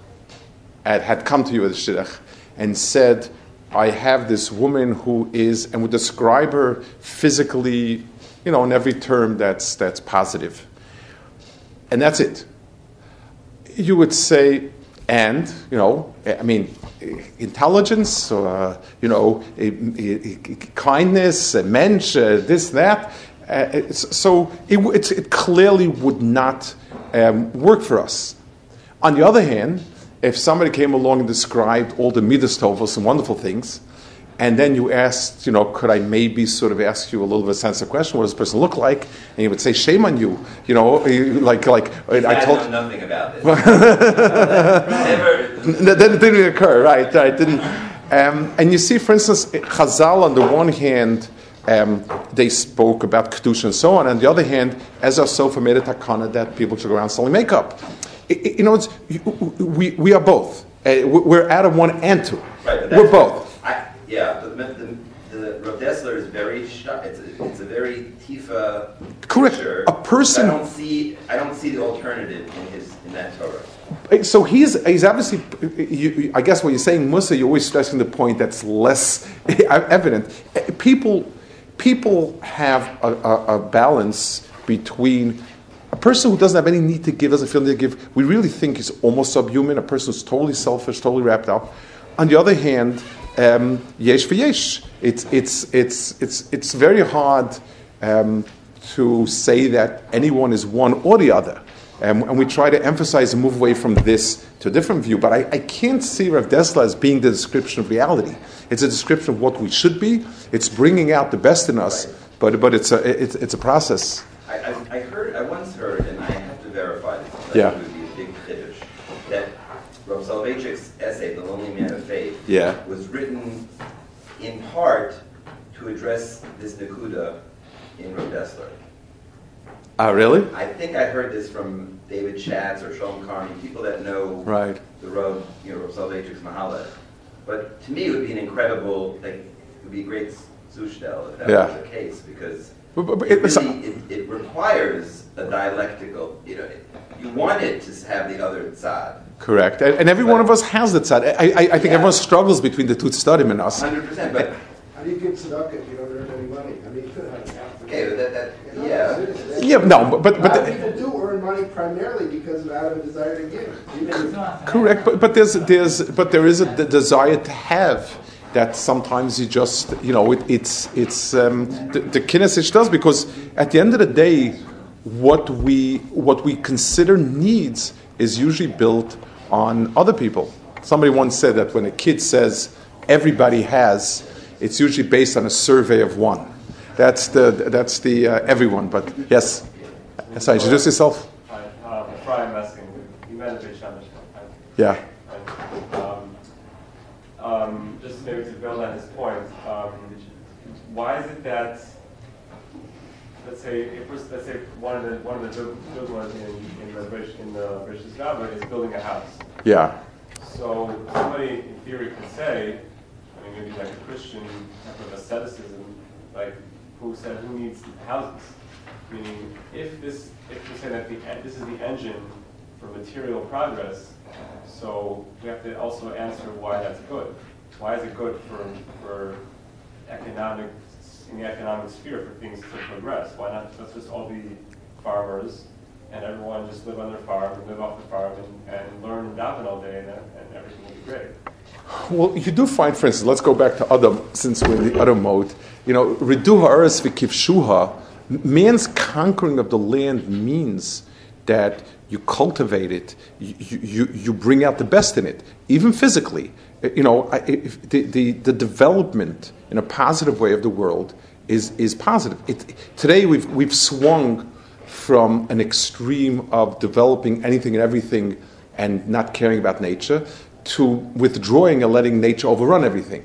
[SPEAKER 2] and had come to you with a shidduch, and said, "I have this woman who is," and would describe her physically, you know, in every term that's that's positive, and that's it. You would say, and you know, I mean, intelligence, uh, you know, eh, eh, kindness, mensch, this that. Uh, so it, it clearly would not um, work for us. On the other hand, if somebody came along and described all the midas tovos and wonderful things, and then you asked, you know, could I maybe sort of ask you a little bit of a sense of question? What does this person look like? And you would say, shame on you. You know, like, like I
[SPEAKER 4] I
[SPEAKER 2] told
[SPEAKER 4] know nothing about this. Never.
[SPEAKER 2] that that didn't occur, right? Right? Didn't. Um, and you see, for instance, Chazal on the one hand, um, they spoke about kedusha and so on. On the other hand, Ezra Sofer made a takana that people should go around selling makeup. I- I- you know, it's, we, we are both. Uh, we- we're out of one and two.
[SPEAKER 4] Right,
[SPEAKER 2] We're both.
[SPEAKER 4] Yeah, the, the, the, the Rav Dessler is very sh- it's a, it's a very tifa
[SPEAKER 2] Correct.
[SPEAKER 4] picture,
[SPEAKER 2] A person-
[SPEAKER 4] I don't see I don't see the alternative in his in that Torah.
[SPEAKER 2] So he's, he's obviously, you- I guess what you're saying Musa, you're always stressing the point that's less evident. People, people have a, a, a balance between a person who doesn't have any need to give, doesn't feel need to give, we really think is almost subhuman, a person who's totally selfish, totally wrapped up. On the other hand, um, yesh v'yesh. It's, it's, it's, it's, it's very hard um, to say that anyone is one or the other. Um, and we try to emphasize and move away from this to a different view. But I, I can't see Rav Dessler as being the description of reality. It's a description of what we should be. It's bringing out the best in us, but, but it's, a, it's, it's a process.
[SPEAKER 4] I, I, I heard I once heard, and I have to verify this.
[SPEAKER 2] Yeah.
[SPEAKER 4] It would be a big chiddush that Rav Soloveitchik's essay, "The Lonely Man of Faith,"
[SPEAKER 2] Yeah.
[SPEAKER 4] was written in part to address this nakuda in Rav Dessler.
[SPEAKER 2] Ah, really?
[SPEAKER 4] I think I heard this from David Shatz or Shalom Carmy, people that know
[SPEAKER 2] Right.
[SPEAKER 4] the road, you know, Rav Mahalet. But to me, it would be an incredible, like, it would be a great zushtel if that
[SPEAKER 2] Yeah.
[SPEAKER 4] was the case, because
[SPEAKER 2] But- but- but
[SPEAKER 4] it, really, it, it requires a dialectical, you know, you want it to have the other side.
[SPEAKER 2] Correct. And, and every one of us has that side. I, I, I think
[SPEAKER 4] Yeah.
[SPEAKER 2] everyone struggles between the two studim and us.
[SPEAKER 4] 100%, but,
[SPEAKER 5] How do you give tzedakah if you don't earn any money? I mean, you could have half.
[SPEAKER 4] okay, but that, that, yeah.
[SPEAKER 5] it's- it's-
[SPEAKER 2] Yeah, no, but, but,
[SPEAKER 5] A lot
[SPEAKER 2] but
[SPEAKER 5] people do earn money primarily because of out of a desire to give. Even
[SPEAKER 2] Correct, but, but there's there's but there is a the desire to have that sometimes you just you know it, it's it's um, the, the kinesish does because at the end of the day, what we what we consider needs is usually built on other people. Somebody once said that when a kid says everybody has, it's usually based on a survey of one. That's the that's the uh, everyone. But yes, Yes, I introduce yourself.
[SPEAKER 6] Hi, Brian Messing, Humanity Challenge.
[SPEAKER 2] Yeah.
[SPEAKER 6] Um, um, just maybe to build on his point, um, why is it that, let's say, if let's say one of the one of the good, ones in in the British in the British Rabbi is building a house.
[SPEAKER 2] Yeah.
[SPEAKER 6] So somebody in theory could say, I mean, maybe like a Christian type of asceticism, like who said who needs houses? Meaning, if this, if we say that the this is the engine for material progress, so we have to also answer why that's good. Why is it good for for economic in the economic sphere for things to progress? Why not let's just all be farmers and everyone just live on their farm and live off the farm and, and learn and daven all day and, and everything will be great.
[SPEAKER 2] Well, you do find, for instance, let's go back to Adam, since we're in the other mode. You know, Ridu ha'aretz v'kivshuha, man's conquering of the land means that you cultivate it, you, you, you bring out the best in it, even physically. You know, the, the, the development in a positive way of the world is, is positive. It, today we've, we've swung from an extreme of developing anything and everything and not caring about nature to withdrawing and letting nature overrun everything.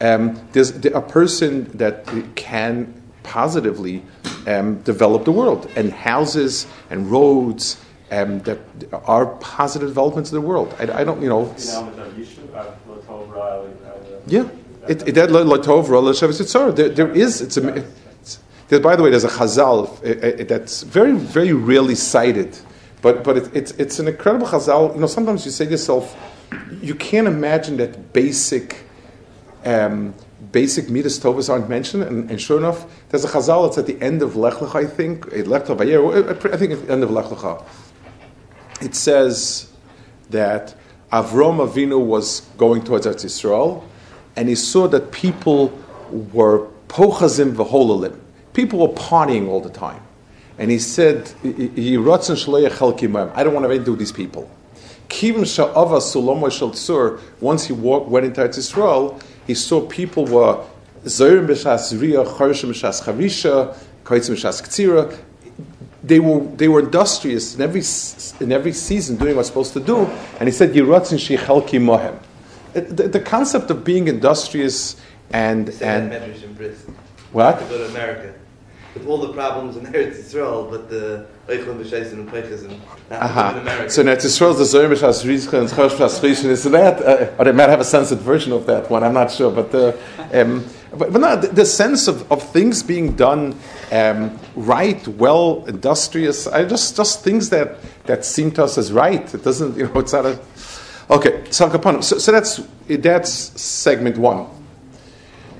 [SPEAKER 2] Um, there's there- a person that can positively um, develop the world, and houses and roads um, that are positive developments of the world. I, I don't, you know.
[SPEAKER 6] You
[SPEAKER 2] it's-
[SPEAKER 6] know, with the Yishuv, uh, Lotov Ra, uh,
[SPEAKER 2] yeah, it, it, that Latov Yitzhar. There, is. It's a. It's, there, by the way, there's a Chazal uh, uh, that's very, very rarely cited, but but it, it's it's an incredible Chazal. You know, sometimes you say to yourself, you can't imagine that basic. Um, Basic midas tovas aren't mentioned, and, and sure enough, there's a chazal. It's at the end of Lech Lecha, I think. eh, Lech Lecha I think at the end of Lech Lecha. It says that Avram Avinu was going towards Eretz Yisrael, and he saw that people were pochazim v'holalim. People were partying all the time. And he said. I don't want to have anything to do with these people. Once he walked, went into Eretz Yisrael, he saw people were zorim b'shas riyah, charishim b'shas charisha, kaitzim b'shas ktsira. They were, they were industrious in every, in every season doing what's supposed to do. And he said, Yiratzin shechelki mohem. The, the concept of being industrious and, and
[SPEAKER 7] in
[SPEAKER 2] what?
[SPEAKER 7] To go to America. with all the problems in Eretz Yisrael, but the Eichel B'Sheisin and Peiches and in America.
[SPEAKER 2] So now Israel's the Zermish as Rizcha and Chosh as Rishon is that, uh, or they might have a censored version of that one. I'm not sure, but uh, um, but, but no, the, the sense of, of things being done um, right, well, industrious, I just just things that that seem to us as right. It doesn't, you know, it's not a. Okay, so So, that's that's segment one.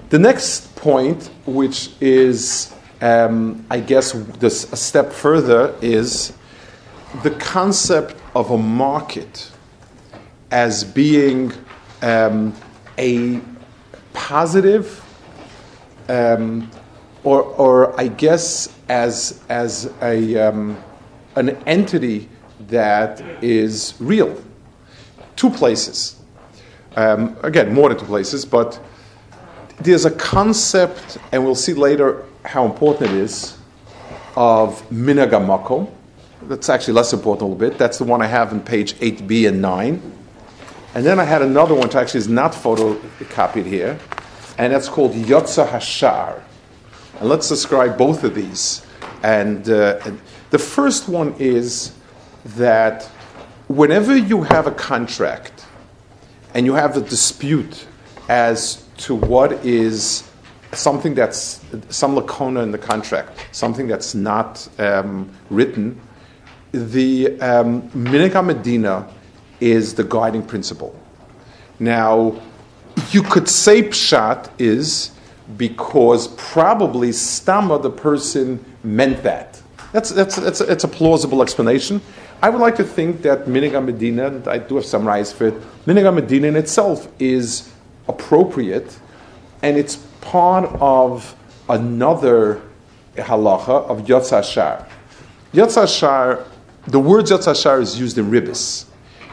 [SPEAKER 2] The next point, which is, um, I guess, this, a step further, is the concept of a market as being um, a positive, um, or, or I guess as, as a, um, an entity that is real. Two places. Um, again, more than two places, but there's a concept, and we'll see later how important it is, of minagamako. That's actually less important a little bit. That's the one I have in page 8b and 9. And then I had another one which actually is not photocopied here, and that's called Yotza Hashar. And let's describe both of these. And, uh, and the first one is that whenever you have a contract and you have a dispute as to what is something that's some lacuna in the contract, something that's not um, written, the um, Medina is the guiding principle. Now, you could say pshat is because probably Stama, the person, meant that. That's, that's, that's, that's a plausible explanation. I would like to think that Miniga Medina, and I do have some rise for it, Miniga Medina in itself is appropriate and it's part of another halacha of Yotz Ashar. Yotz Ashar, the word Yotz Ashar is used in Ribbis.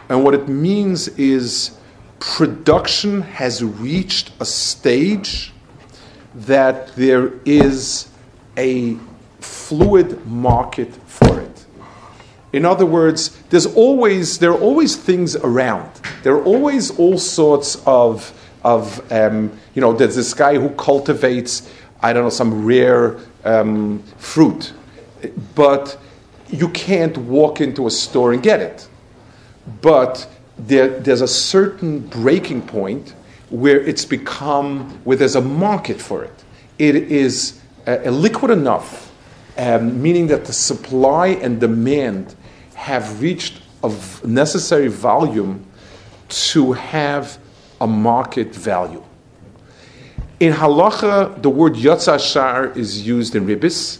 [SPEAKER 2] And what it means is production has reached a stage that there is a fluid market. In other words, there's always there are always things around. There are always all sorts of of um, you know. There's this guy who cultivates I don't know some rare um, fruit, but you can't walk into a store and get it. But there, there's a certain breaking point where it's become where there's a market for it. It is uh, liquid enough, um, meaning that the supply and demand have reached a necessary volume to have a market value. In halacha, the word yotzashar is used in ribis,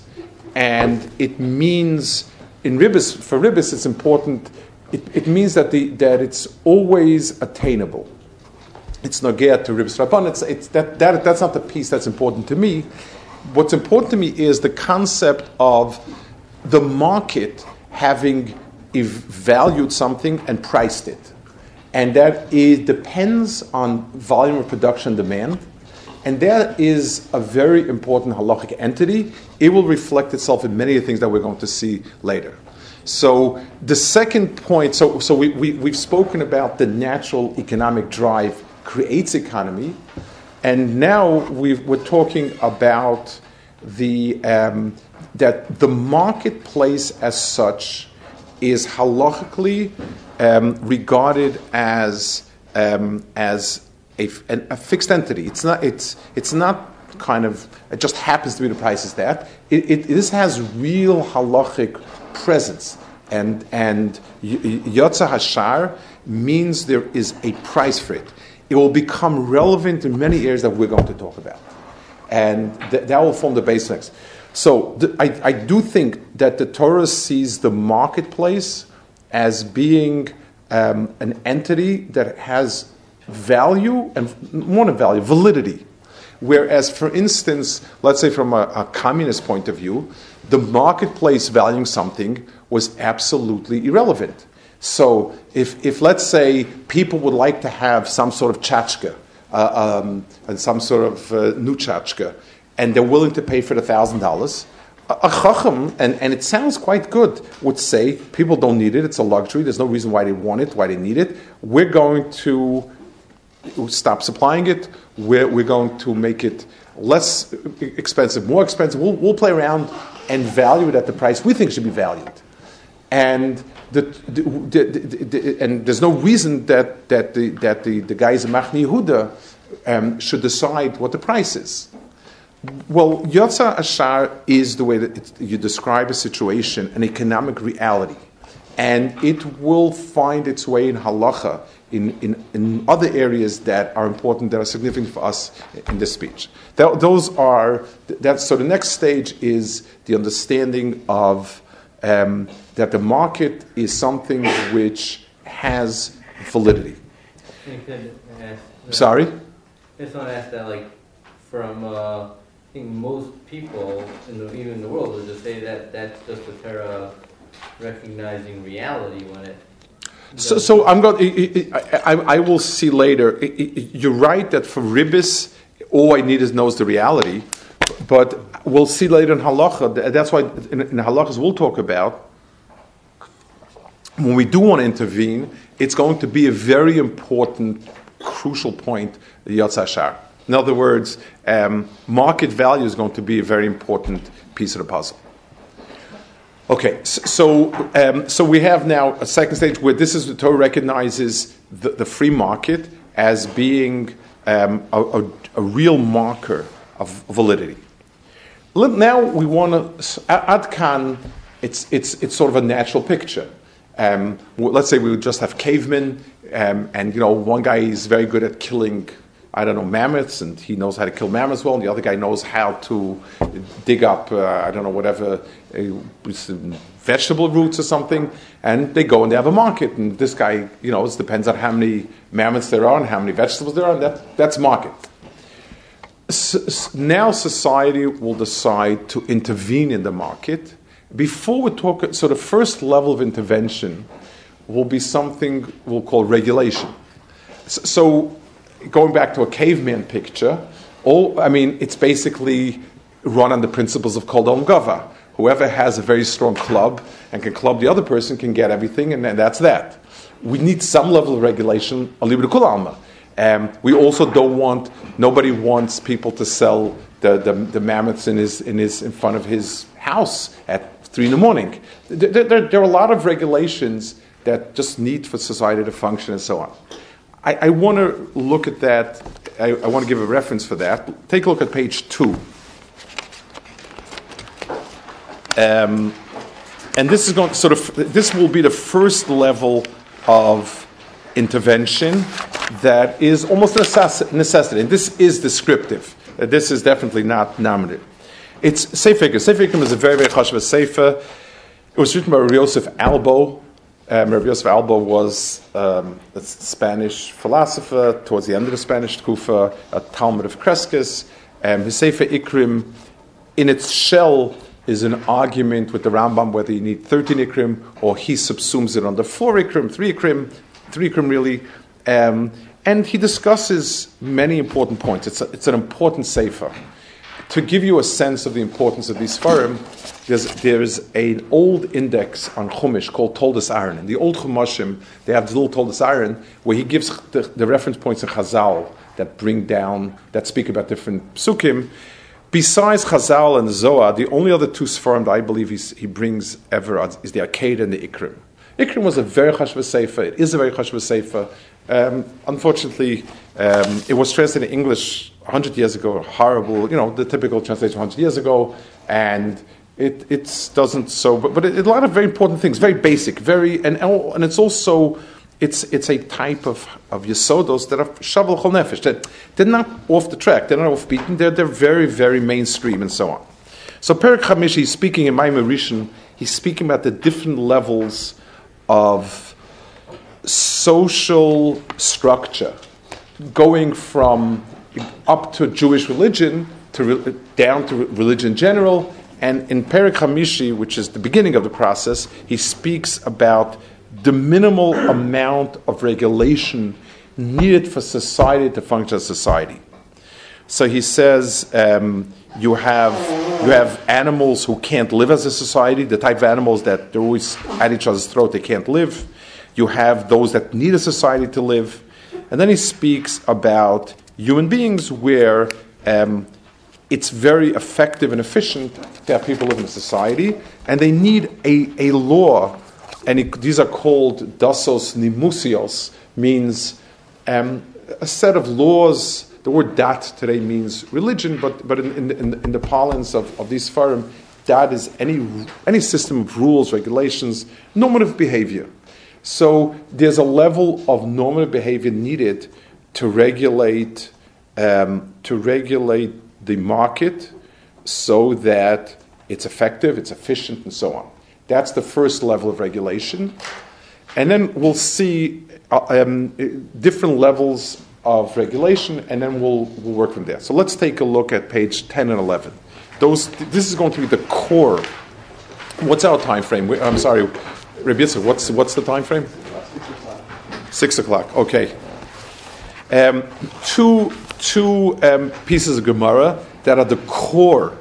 [SPEAKER 2] and it means in ribis for ribis it's important. It, it means that the, that it's always attainable. It's nagea to ribis rabban. It's, it's that, that that's not the piece that's important to me. What's important to me is the concept of the market having valued something and priced it. And that is, depends on volume of production demand. And that is a very important halachic entity. It will reflect itself in many of the things that we're going to see later. So the second point, so, so we, we, we've spoken about the natural economic drive creates economy. And now we've, we're talking about the, um, that the marketplace as such is halachically um, regarded as, um, as a, a fixed entity. It's not, it's, it's not kind of, it just happens to be the price is that. It, it, this has real halachic presence. And, and Yotza Hashar means there is a price for it. It will become relevant in many areas that we're going to talk about. And th- that will form the basics. So th- I, I do think that the Torah sees the marketplace as being um, an entity that has value and more than value, validity. Whereas, for instance, let's say from a, a communist point of view, the marketplace valuing something was absolutely irrelevant. So, if, if let's say people would like to have some sort of chachka, uh, um, and some sort of uh, new chachka, and they're willing to pay for the thousand dollars, a chacham, and, and it sounds quite good, would say people don't need it, it's a luxury, there's no reason why they want it, why they need it. We're going to stop supplying it, we're, we're going to make it less expensive, more expensive. We'll, we'll play around and value it at the price we think should be valued. And the, the, the, the, and there's no reason that, that the, that the, the guys in Machane Yehuda um, should decide what the price is. Well, Yotza Ashar is the way that it, you describe a situation, an economic reality. And it will find its way in halacha, in, in, in other areas that are important, that are significant for us in this speech. That, those are, that's, so the next stage is the understanding of um, that the market is something which has validity. Sorry?
[SPEAKER 8] I just want to ask that, like, from, uh, I think most people, in the, even in the world, would just say that that's just a Torah recognizing reality when it.
[SPEAKER 2] So, so I'm going. I, I, will see later. You're right that for ribis, all I need is knows the reality, but we'll see later in halacha. That's why in, in halachas we'll talk about when we do want to intervene. It's going to be a very important, crucial point. The Yatzashar. In other words, um, market value is going to be a very important piece of the puzzle. Okay, so um, so we have now a second stage where this is the Torah recognizes the, the free market as being um, a, a, a, real marker of validity. Now we want to Adkan. It's it's it's sort of a natural picture. Um, let's say we would just have cavemen, um, and you know one guy is very good at killing I don't know, mammoths, and he knows how to kill mammoths well, and the other guy knows how to dig up, uh, I don't know, whatever, uh, vegetable roots or something, and they go and they have a market, and this guy, you know, it depends on how many mammoths there are and how many vegetables there are, and that, that's market. Now society will decide to intervene in the market. Before we talk, so the first level of intervention will be something we'll call regulation. So going back to a caveman picture, all, I mean, it's basically run on the principles of Kol Dom Gava. Whoever has a very strong club and can club the other person can get everything, and, and that's that. We need some level of regulation, alma. Um, we also don't want, nobody wants people to sell the, the, the, mammoths in, his, in, his, in front of his house at 3 in the morning. There, there, there are a lot of regulations that just need for society to function and so on. I, I want to look at that. I, I want to give a reference for that. Take a look at page two. Um, and this is going sort of this will be the first level of intervention that is almost a necessity. And this is descriptive. Uh, this is definitely not nominative. It's Sefer Ikrim. Sefer Ikrim is a very, very chashuv sefer. It was written by Yosef Albo, um, Rabbi Yosef Albo was um, a Spanish philosopher towards the end of the Spanish Kufa, a Talmud of Crescas. Um, his Sefer Ikrim, in its shell, is an argument with the Rambam whether you need 13 Ikrim or he subsumes it under 4 Ikrim, 3 Ikrim, 3 Ikrim really. Um, and he discusses many important points. It's, a, it's an important Sefer to give you a sense of the importance of these Farim, there's, an old index on Chumash called Toldos Aaron. In the old Chumashim, they have the little Toldos Aaron where he gives the, the, reference points in Chazal that bring down, that speak about different psukim. Besides Chazal and Zohar, the only other two Sfarim that I believe he brings ever is the Akedah and the Ikrim. Ikrim was a very chashva sefer. It is a very chashva sefer. Um, unfortunately, um, it was translated in English 100 years ago, horrible, you know, the typical translation 100 years ago, and it it doesn't so, but, but it, a lot of very important things, very basic, very, and, and it's also, it's, it's a type of, of yesodos that are shavel chol nefesh, that they're not off the track, they're not off beaten, they're, they're very, very mainstream and so on. So Perik Hamish, he's speaking in Maamar Rishon, he's speaking about the different levels of social structure, going from up to Jewish religion to down to religion in general. And in Perik Hamishi, which is the beginning of the process, he speaks about the minimal amount of regulation needed for society to function as society. So he says um, you have you have animals who can't live as a society, the type of animals that they're always at each other's throat, they can't live. You have those that need a society to live. And then he speaks about human beings where um, it's very effective and efficient to have people live in a society, and they need a, a law, and it, these are called dasos nimusios, means um, a set of laws. The word dat today means religion, but, but in, in, in the parlance of, of these forum, dat is any, any system of rules, regulations, normative behavior. So there's a level of normative behavior needed to regulate um, to regulate the market so that it's effective, it's efficient, and so on. That's the first level of regulation. And then we'll see uh, um, different levels of regulation, and then we'll, we'll work from there. So let's take a look at page 10 and 11. Those, this is going to be the core. What's our time frame? We- I'm sorry, Rabbi what's, what's the time frame? Six o'clock, okay. Um, two two um, pieces of Gemara that are the core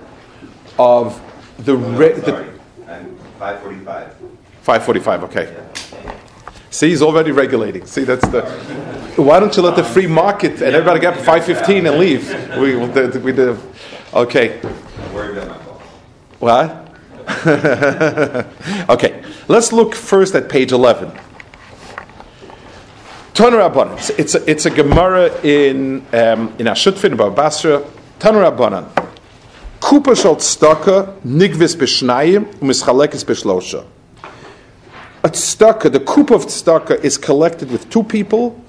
[SPEAKER 2] of the, re- the
[SPEAKER 4] Sorry, I'm 545.
[SPEAKER 2] 545. Okay. See, he's already regulating. See, that's the. Why don't you let the free market and everybody get 515 and leave? We we did. We did. Okay.
[SPEAKER 4] Don't worry about my boss.
[SPEAKER 2] What? okay. Let's look first at page 11. Tanu Rabbanan. It's, it's, a, it's a Gemara in um, in HaShutfin about Basra. Tanu Rabbanan. Kupa shal tzedakah nigvis b'shnayim u'mischalekes b'shlosha. A tzedakah, the kupa of tzedakah is collected with two people,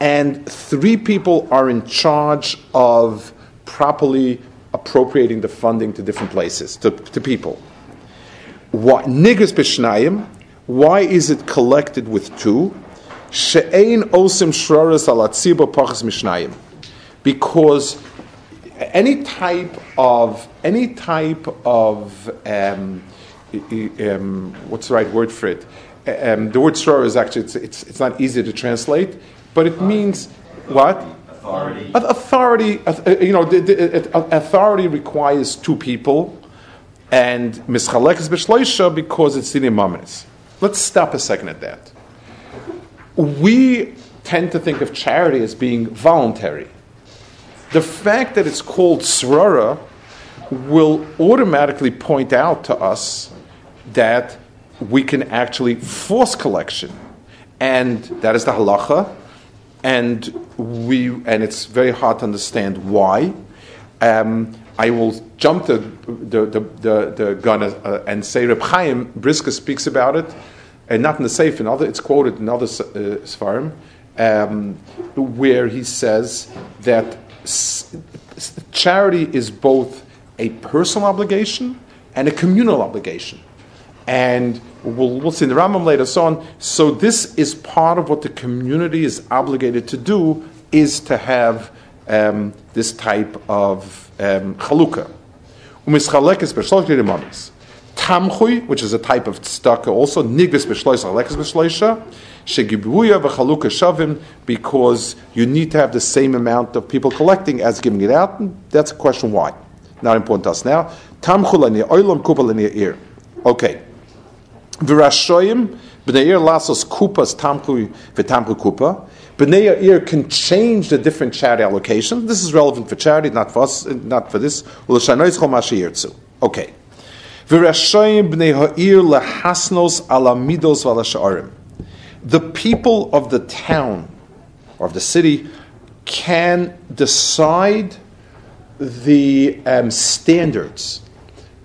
[SPEAKER 2] and three people are in charge of properly appropriating the funding to different places, to, to people. What nigris b'shnayim? Why is it collected with two? She'ein osim shraras al atziba pachas mishnayim. Because any type of any type of um, um, what's the right word for it? Um, the word shrar is actually it's, it's, it's not easy to translate, but it means what?
[SPEAKER 4] Authority.
[SPEAKER 2] Auth- Authority, uh, you know, the, the, uh, authority requires two people, and mischalek is b'shloisha because it's in imamis. Let's stop a second at that. We tend to think of charity as being voluntary. The fact that it's called srara will automatically point out to us that we can actually force collection, and that is the halacha and we and it's very hard to understand why. Um, I will jump the the the, the, the gun uh, and say Reb Chaim Brisker speaks about it, and not in the safe. In other, it's quoted in other uh, svarim, um, where he says that s- charity is both a personal obligation and a communal obligation. And we'll, we'll see in the Rambam later so on. So this is part of what the community is obligated to do is to have um, this type of um, chalukah. Tamchui, which is a type of tzedakah also, nigvis b'shlosh alekes b'shloisha, shegibuya v'chalukah shavim, because you need to have the same amount of people collecting as giving it out. And that's a question why. Not important to us now. Tamchu l'nei oilam kupa l'nei ir. Okay. V'rashoyim b'nei ir lasos kupas tamchu v'tamchu kupa. B'nei ir can change the different charity allocations. This is relevant for charity, not for us, not for this. Okay. The people of the town or of the city can decide the um, standards,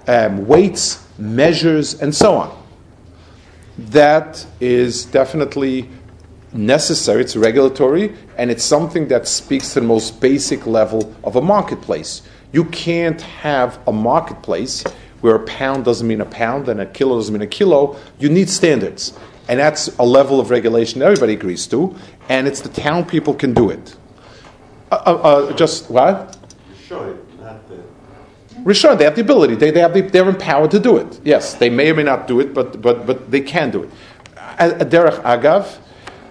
[SPEAKER 2] um, weights, measures, and so on. That is definitely necessary. It's regulatory, and it's something that speaks to the most basic level of a marketplace. You can't have a marketplace where a pound doesn't mean a pound and a kilo doesn't mean a kilo. You need standards. And that's a level of regulation everybody agrees to, and it's the town people can do it. Uh, uh, uh, just what?
[SPEAKER 7] Sure, not the.
[SPEAKER 2] Rishon, they have the ability. They, they have the, they're empowered to do it. Yes, they may or may not do it, but, but, but they can do it. Derech Agav,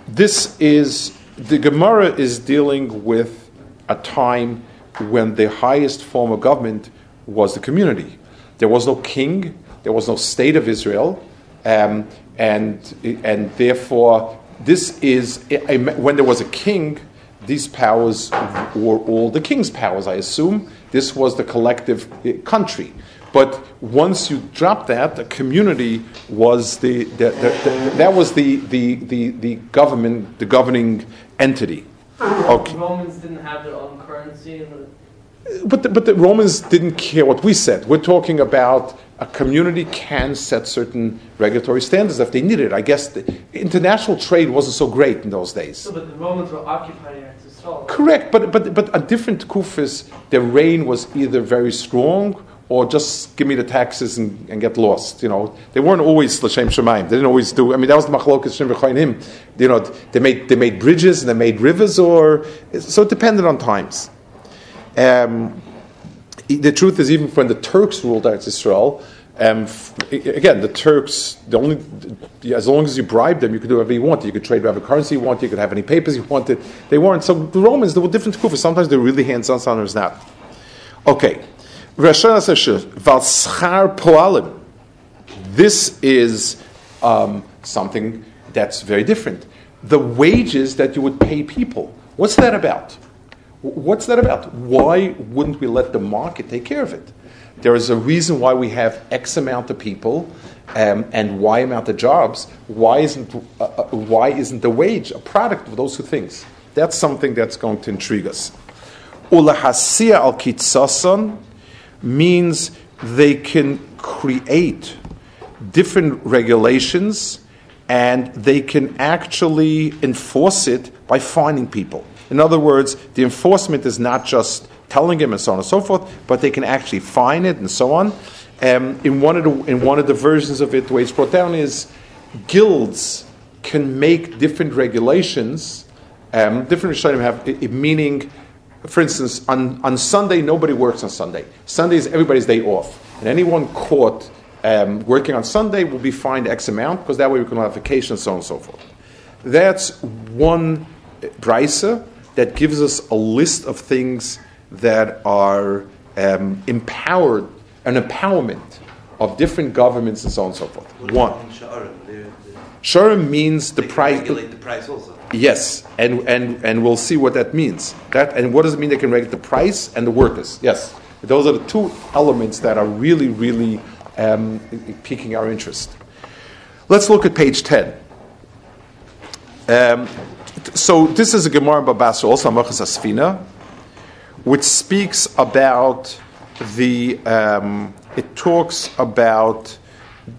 [SPEAKER 2] this is, the Gemara is dealing with a time when the highest form of government was the community. There was no king, there was no state of Israel, um, and, and therefore, this is, when there was a king, these powers were all the king's powers, I assume. This was the collective uh, country. But once you drop that, the community was the, the, the, the that was the, the, the, the government, the governing entity. Okay.
[SPEAKER 9] Romans didn't have their own currency.
[SPEAKER 2] But the, but the Romans didn't care what we said. We're talking about a community can set certain regulatory standards if they need it. I guess the international trade wasn't so great in those days.
[SPEAKER 9] so, but the Romans were occupying Eretz Yisrael.
[SPEAKER 2] Correct, but but but a different kufis, their reign was either very strong or just give me the taxes and, and get lost. You know, they weren't always l'shem shemaim. They didn't always do. I mean, that was the machlokas shem him. You know, they made they made bridges and they made rivers, or so it depended on times. Um, the truth is, even when the Turks ruled Eretz Israel, um, f- again, the Turks, the only, as long as you bribe them, you could do whatever you wanted. You could trade whatever currency you wanted, you could have any papers you wanted. They weren't. So the Romans, there were different kufas. Sometimes they're really hands on, sometimes not. Okay. This is um, something that's very different. The wages that you would pay people. What's that about? What's that about? Why wouldn't we let the market take care of it? There is a reason why we have X amount of people um, and Y amount of jobs. Why isn't, uh, uh, why isn't the wage a product of those two things? That's something that's going to intrigue us. Ulahasia al kitsason means they can create different regulations and they can actually enforce it by finding people. In other words, the enforcement is not just telling him and so on and so forth, but they can actually fine it and so on. Um, in, one of the, in one of the versions of it, the way it's brought down is guilds can make different regulations. Um, different Rishonim have, meaning, for instance, on, on Sunday, nobody works on Sunday. Sunday is everybody's day off. And anyone caught um, working on Sunday will be fined X amount, because that way we can have vacation and so on and so forth. That's one brisa that gives us a list of things that are um, empowered, an empowerment of different governments and so on and so forth. One.
[SPEAKER 7] Sha'arim, they're- they're-
[SPEAKER 2] Shurim means the price.
[SPEAKER 7] regulate the price also.
[SPEAKER 2] Yes, and, and, and we'll see what that means. That and what does it mean? They can regulate the price and the workers. Yes, those are the two elements that are really, really um, piquing our interest. Let's look at page ten. Um, so this is a Gemara in Babas also Machas Asfina, which speaks about the. Um, it talks about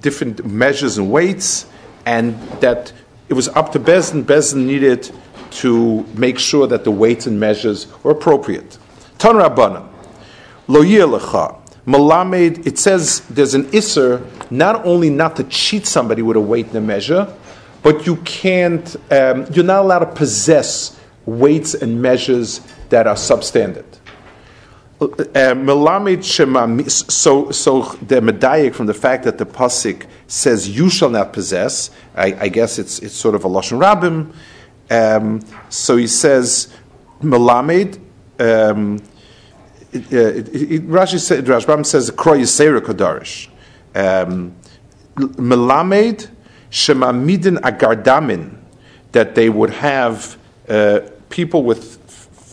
[SPEAKER 2] different measures and weights, and that it was up to Beis Din. Bezin needed to make sure that the weights and measures were appropriate. Tan Rabbanan, Lo lecha. Malamed, it says there's an isser not only not to cheat somebody with a weight and a measure, but you can't, um, you're not allowed to possess weights and measures that are substandard. Uh, so, so the medayik from the fact that the pasuk says you shall not possess, I, I guess it's, it's sort of a lashon rabbim. Um, so he says Melamed. Um, it, it, it, Rashi said, Rashbam says Kroy Yisera Kodarish. Um, Melamed Shema Midin Agardamin that they would have uh, people with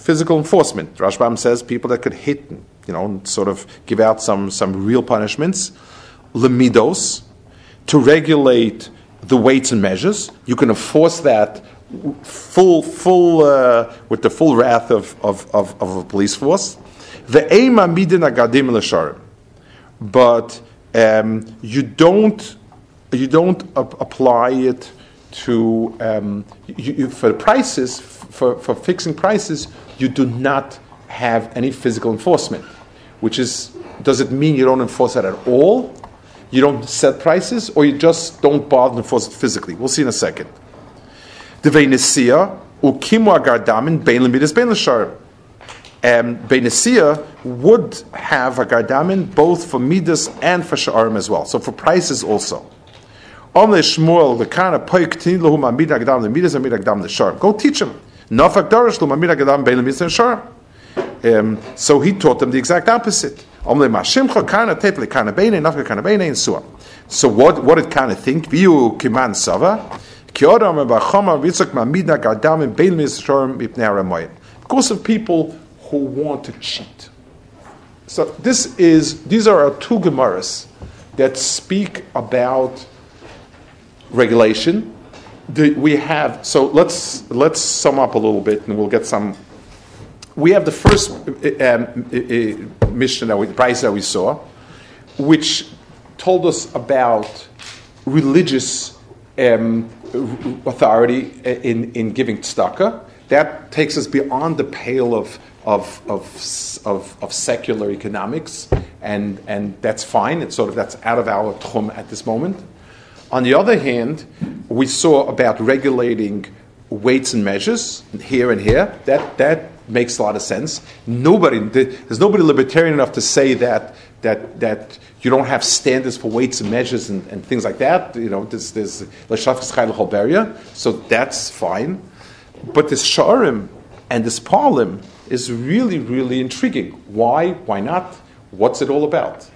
[SPEAKER 2] physical enforcement. Rashbam says people that could hit, you know, and sort of give out some, some real punishments. Lemidos, to regulate the weights and measures. You can enforce that full, full, uh, with the full wrath of, of, of, of a police force. The Eima Midin Agadim L'Sharim. But um, you don't, you don't ap- apply it to, um, you, you, for prices, for, for fixing prices, you do not have any physical enforcement. Which is, does it mean you don't enforce it at all? You don't set prices, or you just don't bother to enforce it physically? We'll see in a second. The Venesia, Ukimu Agardamin, Bein Lemidas, Bein L'Sharim. Um, would have a gardamin both for midas and for sha'arim as well. So for prices also. Omle Shmuel, the kind of poik tin lahu mamid the midas and mid the sha'arim. Go teach him. Nafak darish lu mamid agdam bein midas and sha'arim. Um, so he taught them the exact opposite. Omle mashimcha kana tet le kana beine nafka kana beine and so on. So what what did kind of think? Viu kiman sava. Ki odam bachama vitzak mamid agdam bein midas sha'arim mipnei aramoyin. because of people who want to cheat. So this is these are our two Gemaras that speak about regulation. We have so let's let's sum up a little bit and we'll get some. We have the first um, mission that we, price that we saw, which told us about religious um, authority in, in giving tzedakah. That takes us beyond the pale of, of, of, of, of secular economics, and, and that's fine. It's sort of that's out of our tchum at this moment. On the other hand, we saw about regulating weights and measures here and here. That, that makes a lot of sense. Nobody, there's nobody libertarian enough to say that, that, that you don't have standards for weights and measures and, and things like that. You know, there's, there's so that's fine. But this Sharim and this Parlim is really, really intriguing. Why? Why not? What's it all about?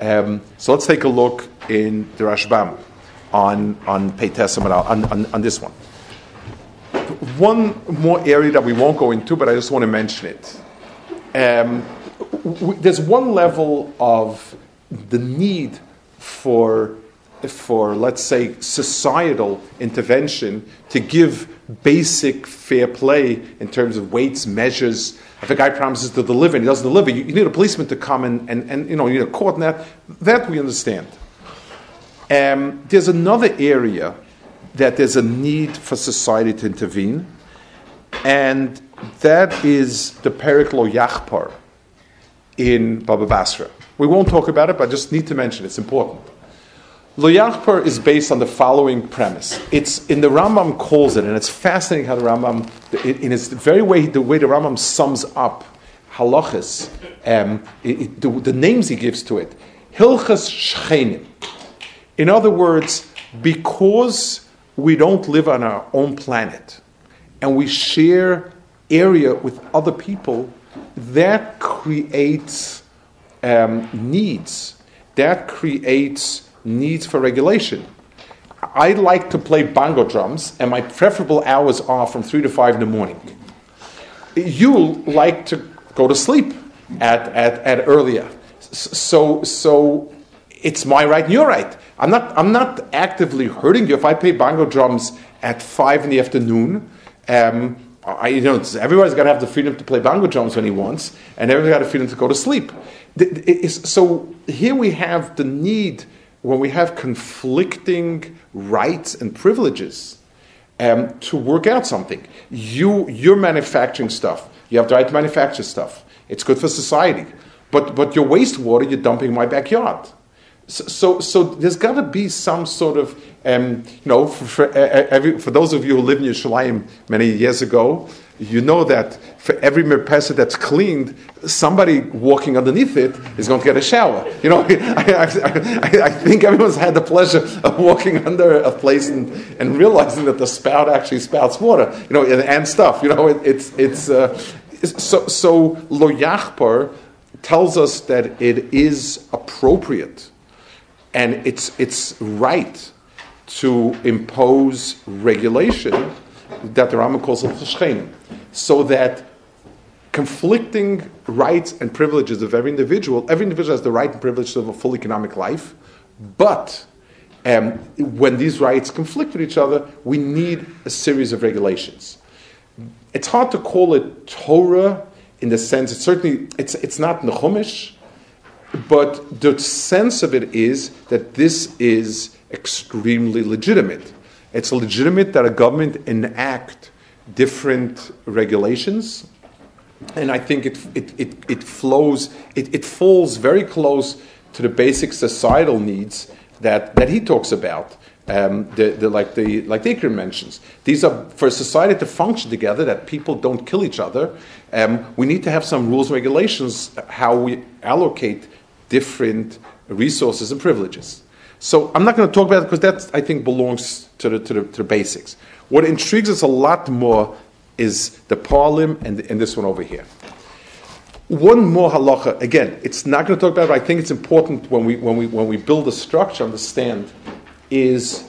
[SPEAKER 2] Um, so let's take a look in the Rashbam on on on, on, on this one. One more area that we won't go into, but I just want to mention it. Um, there's one level of the need for for let's say societal intervention to give basic fair play in terms of weights, measures. If a guy promises to deliver and he doesn't deliver, you, you need a policeman to come and, and, and you know you need a court and that. That we understand. Um, there's another area that there's a need for society to intervene, and that is the Periklo Yachpar in Baba Basra. We won't talk about it, but I just need to mention it. it's important. Lo Yachpar is based on the following premise. It's in the Rambam calls it, and it's fascinating how the Rambam, in its very way, the way the Rambam sums up halachas, um, the, the, names he gives to it, hilchas shchenim. In other words, because we don't live on our own planet, and we share area with other people, that creates um, needs. That creates needs for regulation. I like to play bongo drums, and my preferable hours are from 3 to 5 in the morning. You like to go to sleep at, at, at earlier. So, so it's my right and your right. I'm not, I'm not actively hurting you if I play bongo drums at 5 in the afternoon. Um, I, you know, everybody's got to have the freedom to play bongo drums when he wants, and everybody's got the freedom to go to sleep. So here we have the need when we have conflicting rights and privileges um, to work out something. You, you're manufacturing stuff. You have the right to manufacture stuff. It's good for society. But, but your wastewater, you're dumping in my backyard. So, so, so there's got to be some sort of, um, you know, for, for, every, for those of you who lived in Yerushalayim many years ago, you know that for every merpesa that's cleaned, somebody walking underneath it is going to get a shower. You know, I, I, I, think everyone's had the pleasure of walking under a place and, and realizing that the spout actually spouts water, you know, and, and stuff. You know, it, it's, it's, uh, so, so Lo Yachpar tells us that it is appropriate and it's, it's right to impose regulation that the Rambam calls al so that conflicting rights and privileges of every individual, every individual has the right and privilege to have a full economic life, but um, when these rights conflict with each other, we need a series of regulations. It's hard to call it Torah in the sense, it's certainly, it's, it's not Nechumish, but the sense of it is that this is extremely legitimate. It's legitimate that a government enact different regulations, and I think it, it, it, it flows, it, it falls very close to the basic societal needs that, that he talks about. Um, the, the, like the like Ikrim mentions, these are for society to function together. That people don't kill each other. Um, we need to have some rules and regulations how we allocate different resources and privileges. So I'm not going to talk about it because that I think belongs to the, to the, to the basics. What intrigues us a lot more is the Parlim and, and this one over here. One more halacha. Again, it's not going to talk about it, but I think it's important when we, when we, when we build a structure, understand, is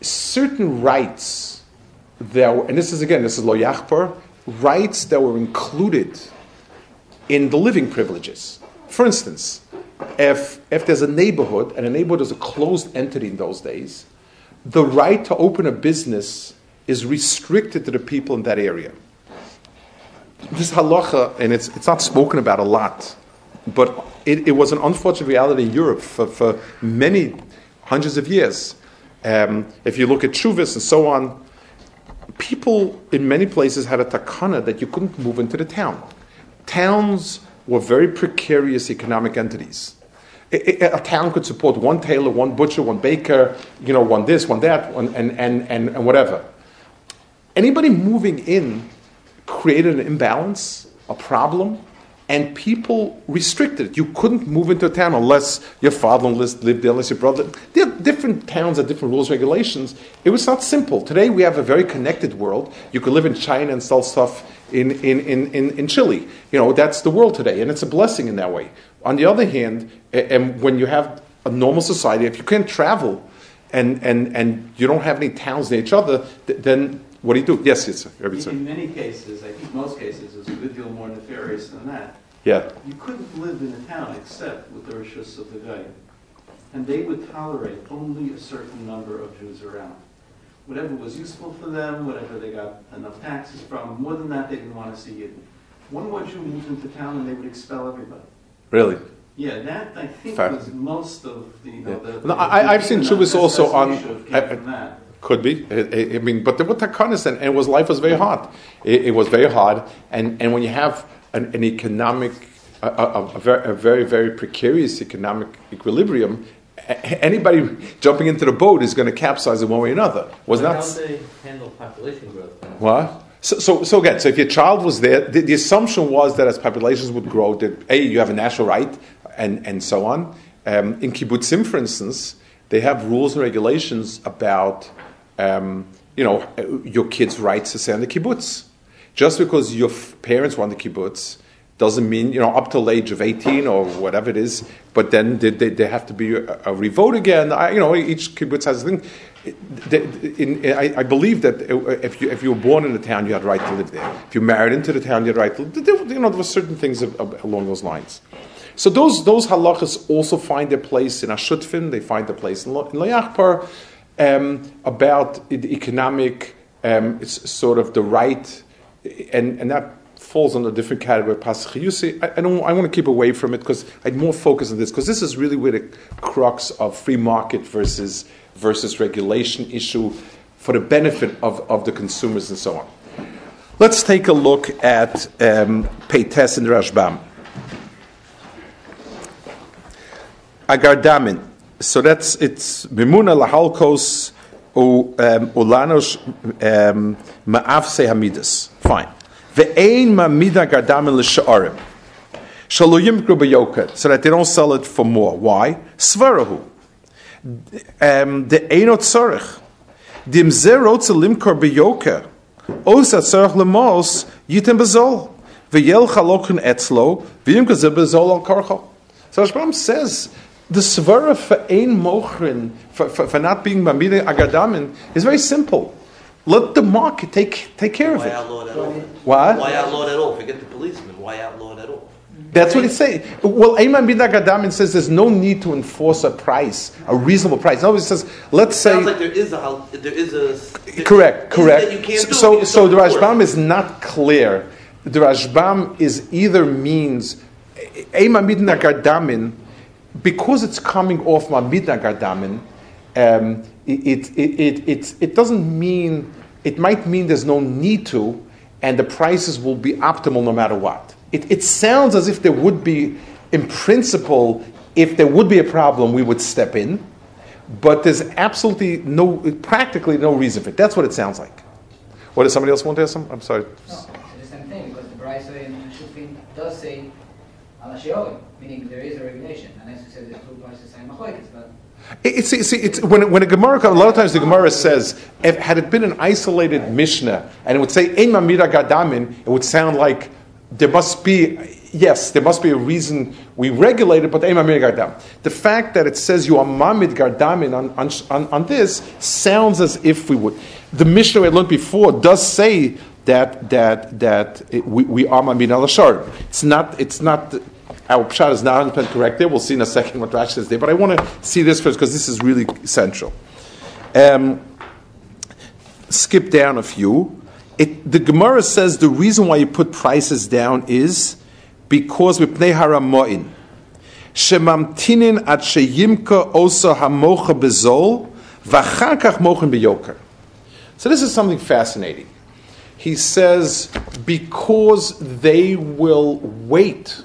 [SPEAKER 2] certain rights that, and this is again, this is lo yachpar, rights that were included in the living privileges. For instance, if, if there's a neighborhood, and a neighborhood is a closed entity in those days, the right to open a business is restricted to the people in that area. This halacha, and it's, it's not spoken about a lot, but it, it was an unfortunate reality in Europe for, for many hundreds of years. Um, if you look at Chuvis and so on, people in many places had a takana that you couldn't move into the town. Towns were very precarious economic entities. A town could support one tailor, one butcher, one baker, you know, one this, one that, one, and, and, and, and whatever. Anybody moving in created an imbalance, a problem, and people restricted it. You couldn't move into a town unless your father-in-law lived there, unless your brother. There are different towns have different rules, regulations. It was not simple. Today we have a very connected world. You could live in China and sell stuff in, in, in, in, in Chile. You know, that's the world today, and it's a blessing in that way. On the other hand, and when you have a normal society, if you can't travel and, and, and you don't have any towns near each other, then what do you do? Yes, yes, sir.
[SPEAKER 1] In many cases, I think most cases, it's a good deal more nefarious than that.
[SPEAKER 2] Yeah.
[SPEAKER 1] You couldn't live in a town except with the rishus of the guy. And they would tolerate only a certain number of Jews around. Whatever was useful for them, whatever they got enough taxes from, more than that, they didn't want to see it. One more Jew moved into town and they would expel everybody.
[SPEAKER 2] Really?
[SPEAKER 1] Yeah, that, I think,
[SPEAKER 2] Fair.
[SPEAKER 1] was most of the, you know,
[SPEAKER 2] Yeah.
[SPEAKER 1] the.
[SPEAKER 2] No, I- I've seen
[SPEAKER 1] the-
[SPEAKER 2] Chubis also on- I-
[SPEAKER 1] from that.
[SPEAKER 2] Could be. I, I- mean, but there were takanas, and, and it was life was very hard. It, it was very hard, and, and when you have an, an economic, a, a, a, very, a very very precarious economic equilibrium, anybody jumping into the boat is going to capsize in one way or another. Was
[SPEAKER 8] But
[SPEAKER 2] not.
[SPEAKER 8] How they handle population growth?
[SPEAKER 2] What? So, so, so again, so if your child was there, the, the assumption was that as populations would grow, that a you have a natural right, and and so on. Um, in kibbutzim, for instance, they have rules and regulations about, um, you know, your kids' rights to stay on the kibbutz. Just because your f- parents want the kibbutz doesn't mean you know up till age of eighteen or whatever it is. But then they, they, they have to be uh, uh, a, a revote again. I, you know, each kibbutz has a thing. The- in- I, I believe that uh, if you, if you were born in the town, you had a right to live there. If you married into the town, you had a right to live there. You know, there were certain things along those lines. So those, those halachas also find their place in HaShutfin, they find their place in, Lo- in Layachpar, um, about the economic, um, it's sort of the right, and, and that falls under a different category. I, I, don't, I want to keep away from it because I'd more focus on this, because this is really where the crux of free market versus, versus regulation issue for the benefit of, of the consumers and so on. Let's take a look at um, Peites and Rashbam. Agardamin. So that's it's Mimuna lahalkos um, ulanos um, ma'afse hamidas. Fine. Ve'ein ma'mida gardamin l'sha'arim. Shaluyim grubayoka, so that they don't sell it for more. Why? Svarahu. Um, the einot tzarech. Dim zerot limkor beyoka. Osa tzarech lemos yitem bezol. Ve'yel chalokun etzlo. Ve'yim kazer bezol al karchal. So Rashbam says the svara for ein mochrin, for, for, for not being mamida agadamin, is very simple. Let the market take, take care of it.
[SPEAKER 7] Why
[SPEAKER 2] it.
[SPEAKER 7] outlaw that all?
[SPEAKER 2] What?
[SPEAKER 7] Why outlaw that all? Forget the policeman. Why outlaw that all?
[SPEAKER 2] That's what it's saying. Well, Ayman bin Agadamin says there's no need to enforce a price, a reasonable price. No, it says, let's say.
[SPEAKER 7] Sounds like there is a there is a
[SPEAKER 2] Correct, correct.
[SPEAKER 7] That you can't do
[SPEAKER 2] so, so the Rashbam
[SPEAKER 7] it.
[SPEAKER 2] is not clear. The Rashbam is either means Ema Midna Gardamin, because it's coming off my Midna Gardamin, um, it, it, it, it, it doesn't mean, it might mean there's no need to, and the prices will be optimal no matter what. It, it sounds as if there would be, in principle, if there would be a problem, we would step in but there's absolutely no, practically no reason for it. That's what it sounds like. What does somebody else want to ask? Some? I'm sorry.
[SPEAKER 3] No, it's the same thing because the Brisa in Shufin does say meaning there is a regulation. There's two but
[SPEAKER 2] It's, it's, it's, when, when a Gemara a lot of times the Gemara says, if, had it been an isolated Mishnah, and it would say, gadamin, it would sound like there must be, yes, there must be a reason we regulate it, but Ein mamira. The fact that it says you are mamid gardamin on, on, on, this sounds as if we would. The Mishnah we learned before does say, that that that it, we, we are Mamin al It's not it's not our pshat is not 100 correct there. We'll see in a second what Rashi says there. But I want to see this first because this is really essential. Um, skip down a few. It, the Gemara says the reason why you put prices down is because we pnei haramoin. Shemamtinin at sheyimka osa hamocha bezol v'achar kach mochen. So this is something fascinating. He says because they will wait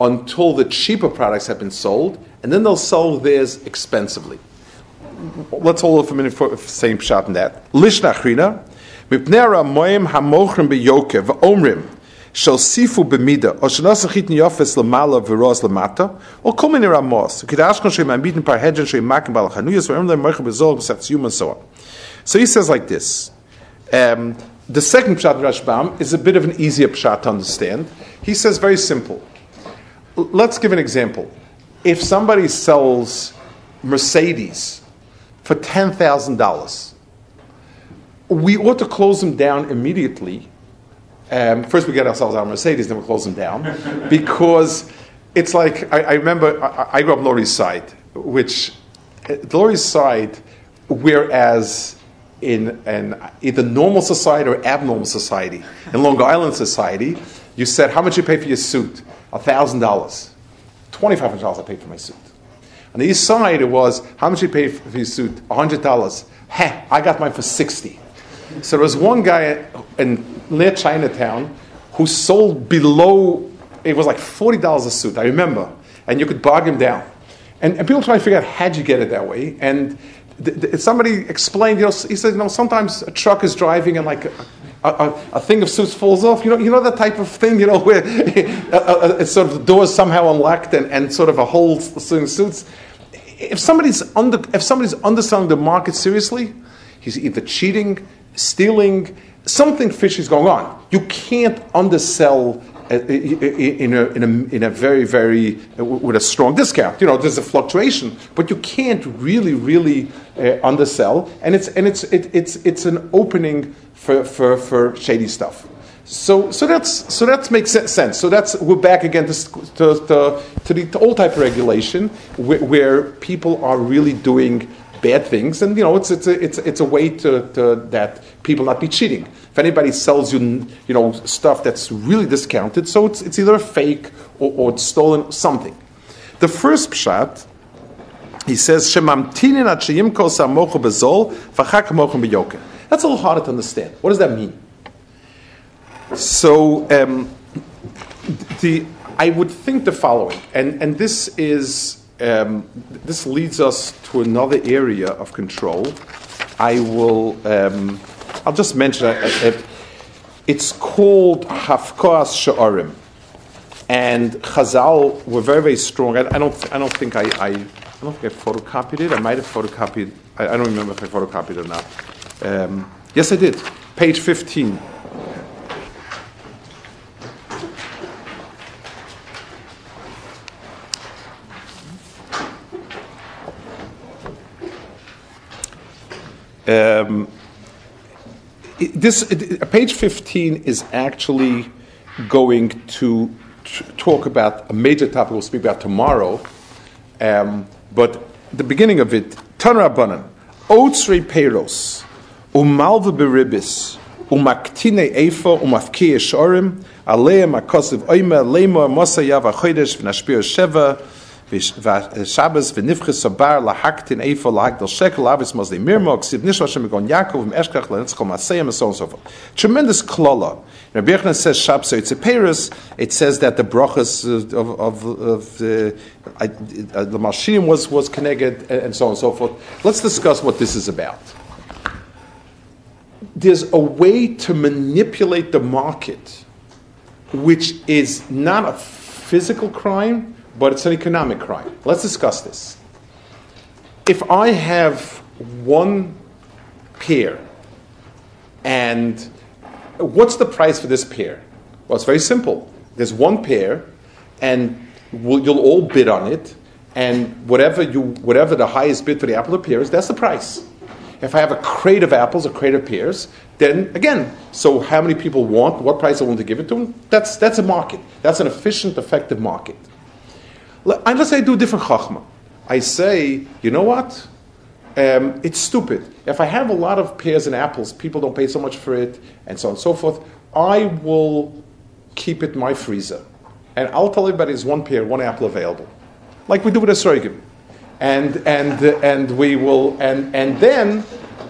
[SPEAKER 2] until the cheaper products have been sold, and then they'll sell theirs expensively. Let's hold for a minute for the same shot in that. Lishnachrina, mipnei haramoim hamochen beyoker v'omrim shall sifu b'mida, or shall nasa chit niyofes l'mala v'roz l'mata, or kol mini ramos, k'dashkon shem ambitin par hedgen shem makim bal chanuyas, v'em lem moicha b'zol b'sach and so on. So he says like this. Um, the second pshat Rashbam is a bit of an easier pshat to understand. He says very simple. Let's give an example. If somebody sells Mercedes for ten thousand dollars, we ought to close them down immediately. Um, first, we get ourselves our Mercedes, then we close them down, because it's like I, I remember I, I grew up Lower East Side, which uh, the Lower East Side, whereas in an either normal society or abnormal society, in Long Island society, you said how much you pay for your suit, thousand dollars, twenty five hundred dollars I paid for my suit. On the east side, it was how much you pay for your suit, hundred dollars. Heh, I got mine for sixty. So there was one guy in near Chinatown who sold below, it was like $40 a suit, I remember. And you could bargain down. And, and people try to figure out how'd you get it that way. And th- th- somebody explained, you know, he said, you know, sometimes a truck is driving and like a, a, a thing of suits falls off. You know, you know that type of thing, you know, where a, a, a sort of the door is somehow unlocked and, and sort of a whole swing suits. If somebody's under, if somebody's underselling the market seriously, he's either cheating, stealing, something fishy is going on. You can't undersell uh, in a, in, a, in a very, very, with a strong discount. You know, there's a fluctuation, but you can't really, really uh, undersell, and it's, and it's, it, it's, it's an opening for, for, for shady stuff. So, so that's so that makes sense. So that's we're back again to to, to, the old type of regulation where, where people are really doing bad things, and you know it's it's a, it's it's a way to, to that people not be cheating. If anybody sells you you know stuff that's really discounted, so it's it's either a fake or, or it's stolen something. The first pshat. He says, That's a little harder to understand. What does that mean? So, um, the I would think the following, and and this is um, this leads us to another area of control. I will. Um, I'll just mention it. It's called Hafkoas Sha'arim, and Chazal were very very strong. I, I don't. I don't think I, I. I don't think I photocopied it. I might have photocopied. I, I don't remember if I photocopied it or not. Um, yes, I did. Page fifteen. Um, this page 15 is actually going to talk about a major topic we'll speak about tomorrow. Um, but the beginning of it, Tanrabanan, Otsri Peros, Umalva Beribis, Umaktine Efa, Umafkeye Shorim, Aleim Akosiv Oima, Lema, Mosayav Achodesh, Vnashpir Sheva, Shabbos v'nifches sabar lahaktin eifo lahakdel shekel avis mosle mirmo ksiv nishma shem egon Yaakov v'meshkach lenetzchol maseyim and so on and so forth. Tremendous klola. Rabbi Yochanan says Shabbos it's a Paris. It says that the brachas of of, of the uh, the Malshim was was connected and so on and so forth. Let's discuss what this is about. There's a way to manipulate the market, which is not a physical crime but it's an economic crime. Let's discuss this. If I have one pair, and what's the price for this pair? Well, it's very simple. There's one pair, and we'll, you'll all bid on it, and whatever you, whatever the highest bid for the apple of pear is, that's the price. If I have a crate of apples, a crate of pears, then again, so how many people want, what price I want to give it to them? That's, that's a market. That's an efficient, effective market. Say I do different chachma. I say, you know what? Um, it's stupid. If I have a lot of pears and apples, people don't pay so much for it, and so on and so forth. I will keep it in my freezer. And I'll tell everybody there's one pear, one apple available. Like we do with a sorghum. And, and, and we will, and, and then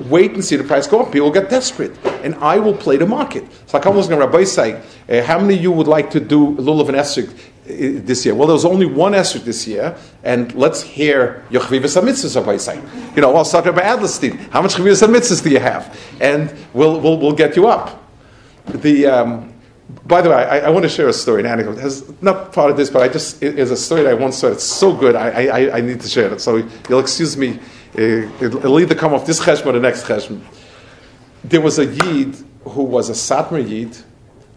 [SPEAKER 2] wait and see the price go up. People get desperate. And I will play the market. So I was going to Rabbi say, uh, how many of you would like to do Lulav and Esrik uh, this year? Well, there was only one Esrik this year, and let's hear your Chvivas HaMitzvahs, Rabbi say. You know, I'll start Rabbi Adlerstein. How much Chvivas HaMitzvahs do you have? And we'll, we'll, we'll get you up. The, um, by the way, I, I want to share a story, an anecdote. It has not part of this, but I just it is a story that I once saw. It's so good, I, I, I need to share it. So you'll excuse me. Uh, it'll, it'll either come off this cheshbon or the next cheshbon. There was a yid who was a Satmar yid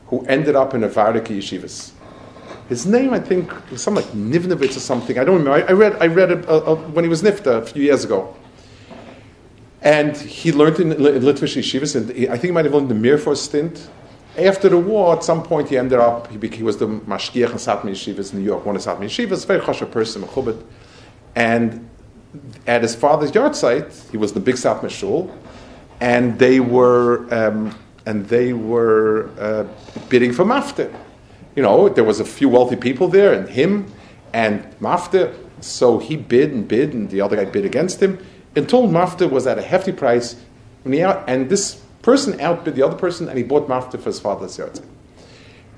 [SPEAKER 2] who ended up in a Vardika yeshivas. His name, I think, was something like Nivnovitz or something. I don't remember. I, I read, I read it uh, uh, when he was Nifta a few years ago. And he learned in, in Litvish yeshivas, and I think he might have learned the Mir for a stint. After the war, at some point, he ended up, he, bec- he was the mashgiach in Satmar yeshivas in New York, one of Satmar yeshivas, very chashav person, mechubit. And at his father's yahrzeit, he was the big Satmar shul, and they were, um, and they were uh, bidding for mafta. You know, there was a few wealthy people there, and him, and mafta. So he bid and bid, and the other guy bid against him until mafta was at a hefty price. He and this person outbid the other person, and he bought mafta for his father's yahrzeit.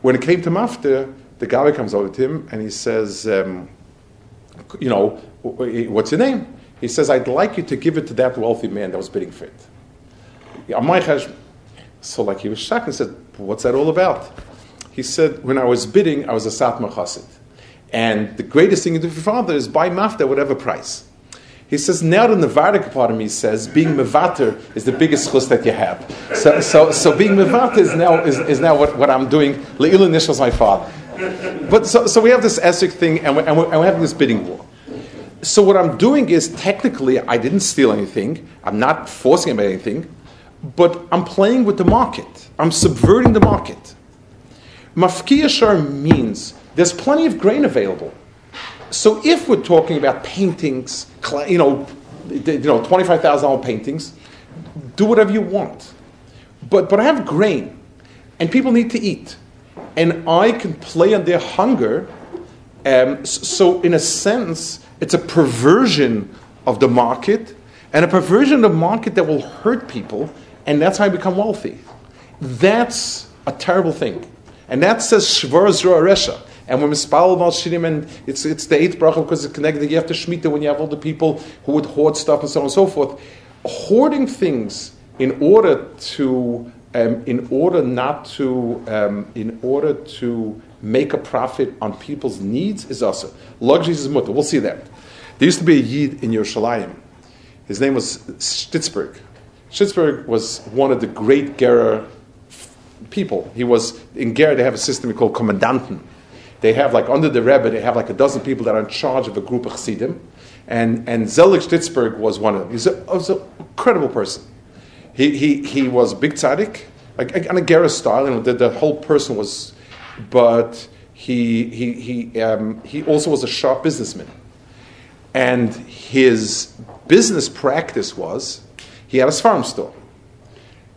[SPEAKER 2] When it came to mafta, the guy comes over to him and he says, um, "You know, what's your name?" He says, "I'd like you to give it to that wealthy man that was bidding for it." So, like, he was shocked and said, "What's that all about?" He said, "When I was bidding, I was a satmar chassid, and the greatest thing you do for your father is buy mafta at whatever price." He says, now the Navardic part of me says, being mevater is the biggest chus that you have. So, so, so being mevater is now, is, is now what, what I'm doing. Le'il initials my father. But so, so we have this Esrik thing, and we're, and, we're, and we're having this bidding war. So what I'm doing is, technically, I didn't steal anything. I'm not forcing him anything. But I'm playing with the market. I'm subverting the market. Mafkiya means there's plenty of grain available. So if we're talking about paintings, you know, you know, twenty-five thousand dollar paintings, do whatever you want. But but I have grain, and people need to eat, and I can play on their hunger. Um, so in a sense, it's a perversion of the market, and a perversion of the market that will hurt people, and that's how I become wealthy. That's a terrible thing. And that says Shvar Resha. And when Mispal Mal Shirim, and it's, it's the eighth bracha because it's connected, you have to Shemitah when you have all the people who would hoard stuff and so on and so forth. Hoarding things in order to, um, in order not to, um, in order to make a profit on people's needs is also. Luxury is mutter. We'll see that. There used to be a Yid in Yerushalayim. His name was Stitzberg. Stitzberg was one of the great Gera people. He was in Gera. They have a system called commandanten. They have like under the Rebbe, they have like a dozen people that are in charge of a group of chassidim, and and Zelig Stitzberg was one of them. He's a, was an incredible person. He he he was big tzaddik, like on a Gera style. You know, the, the whole person was, but he he he um, he also was a sharp businessman, and his business practice was he had a farm store.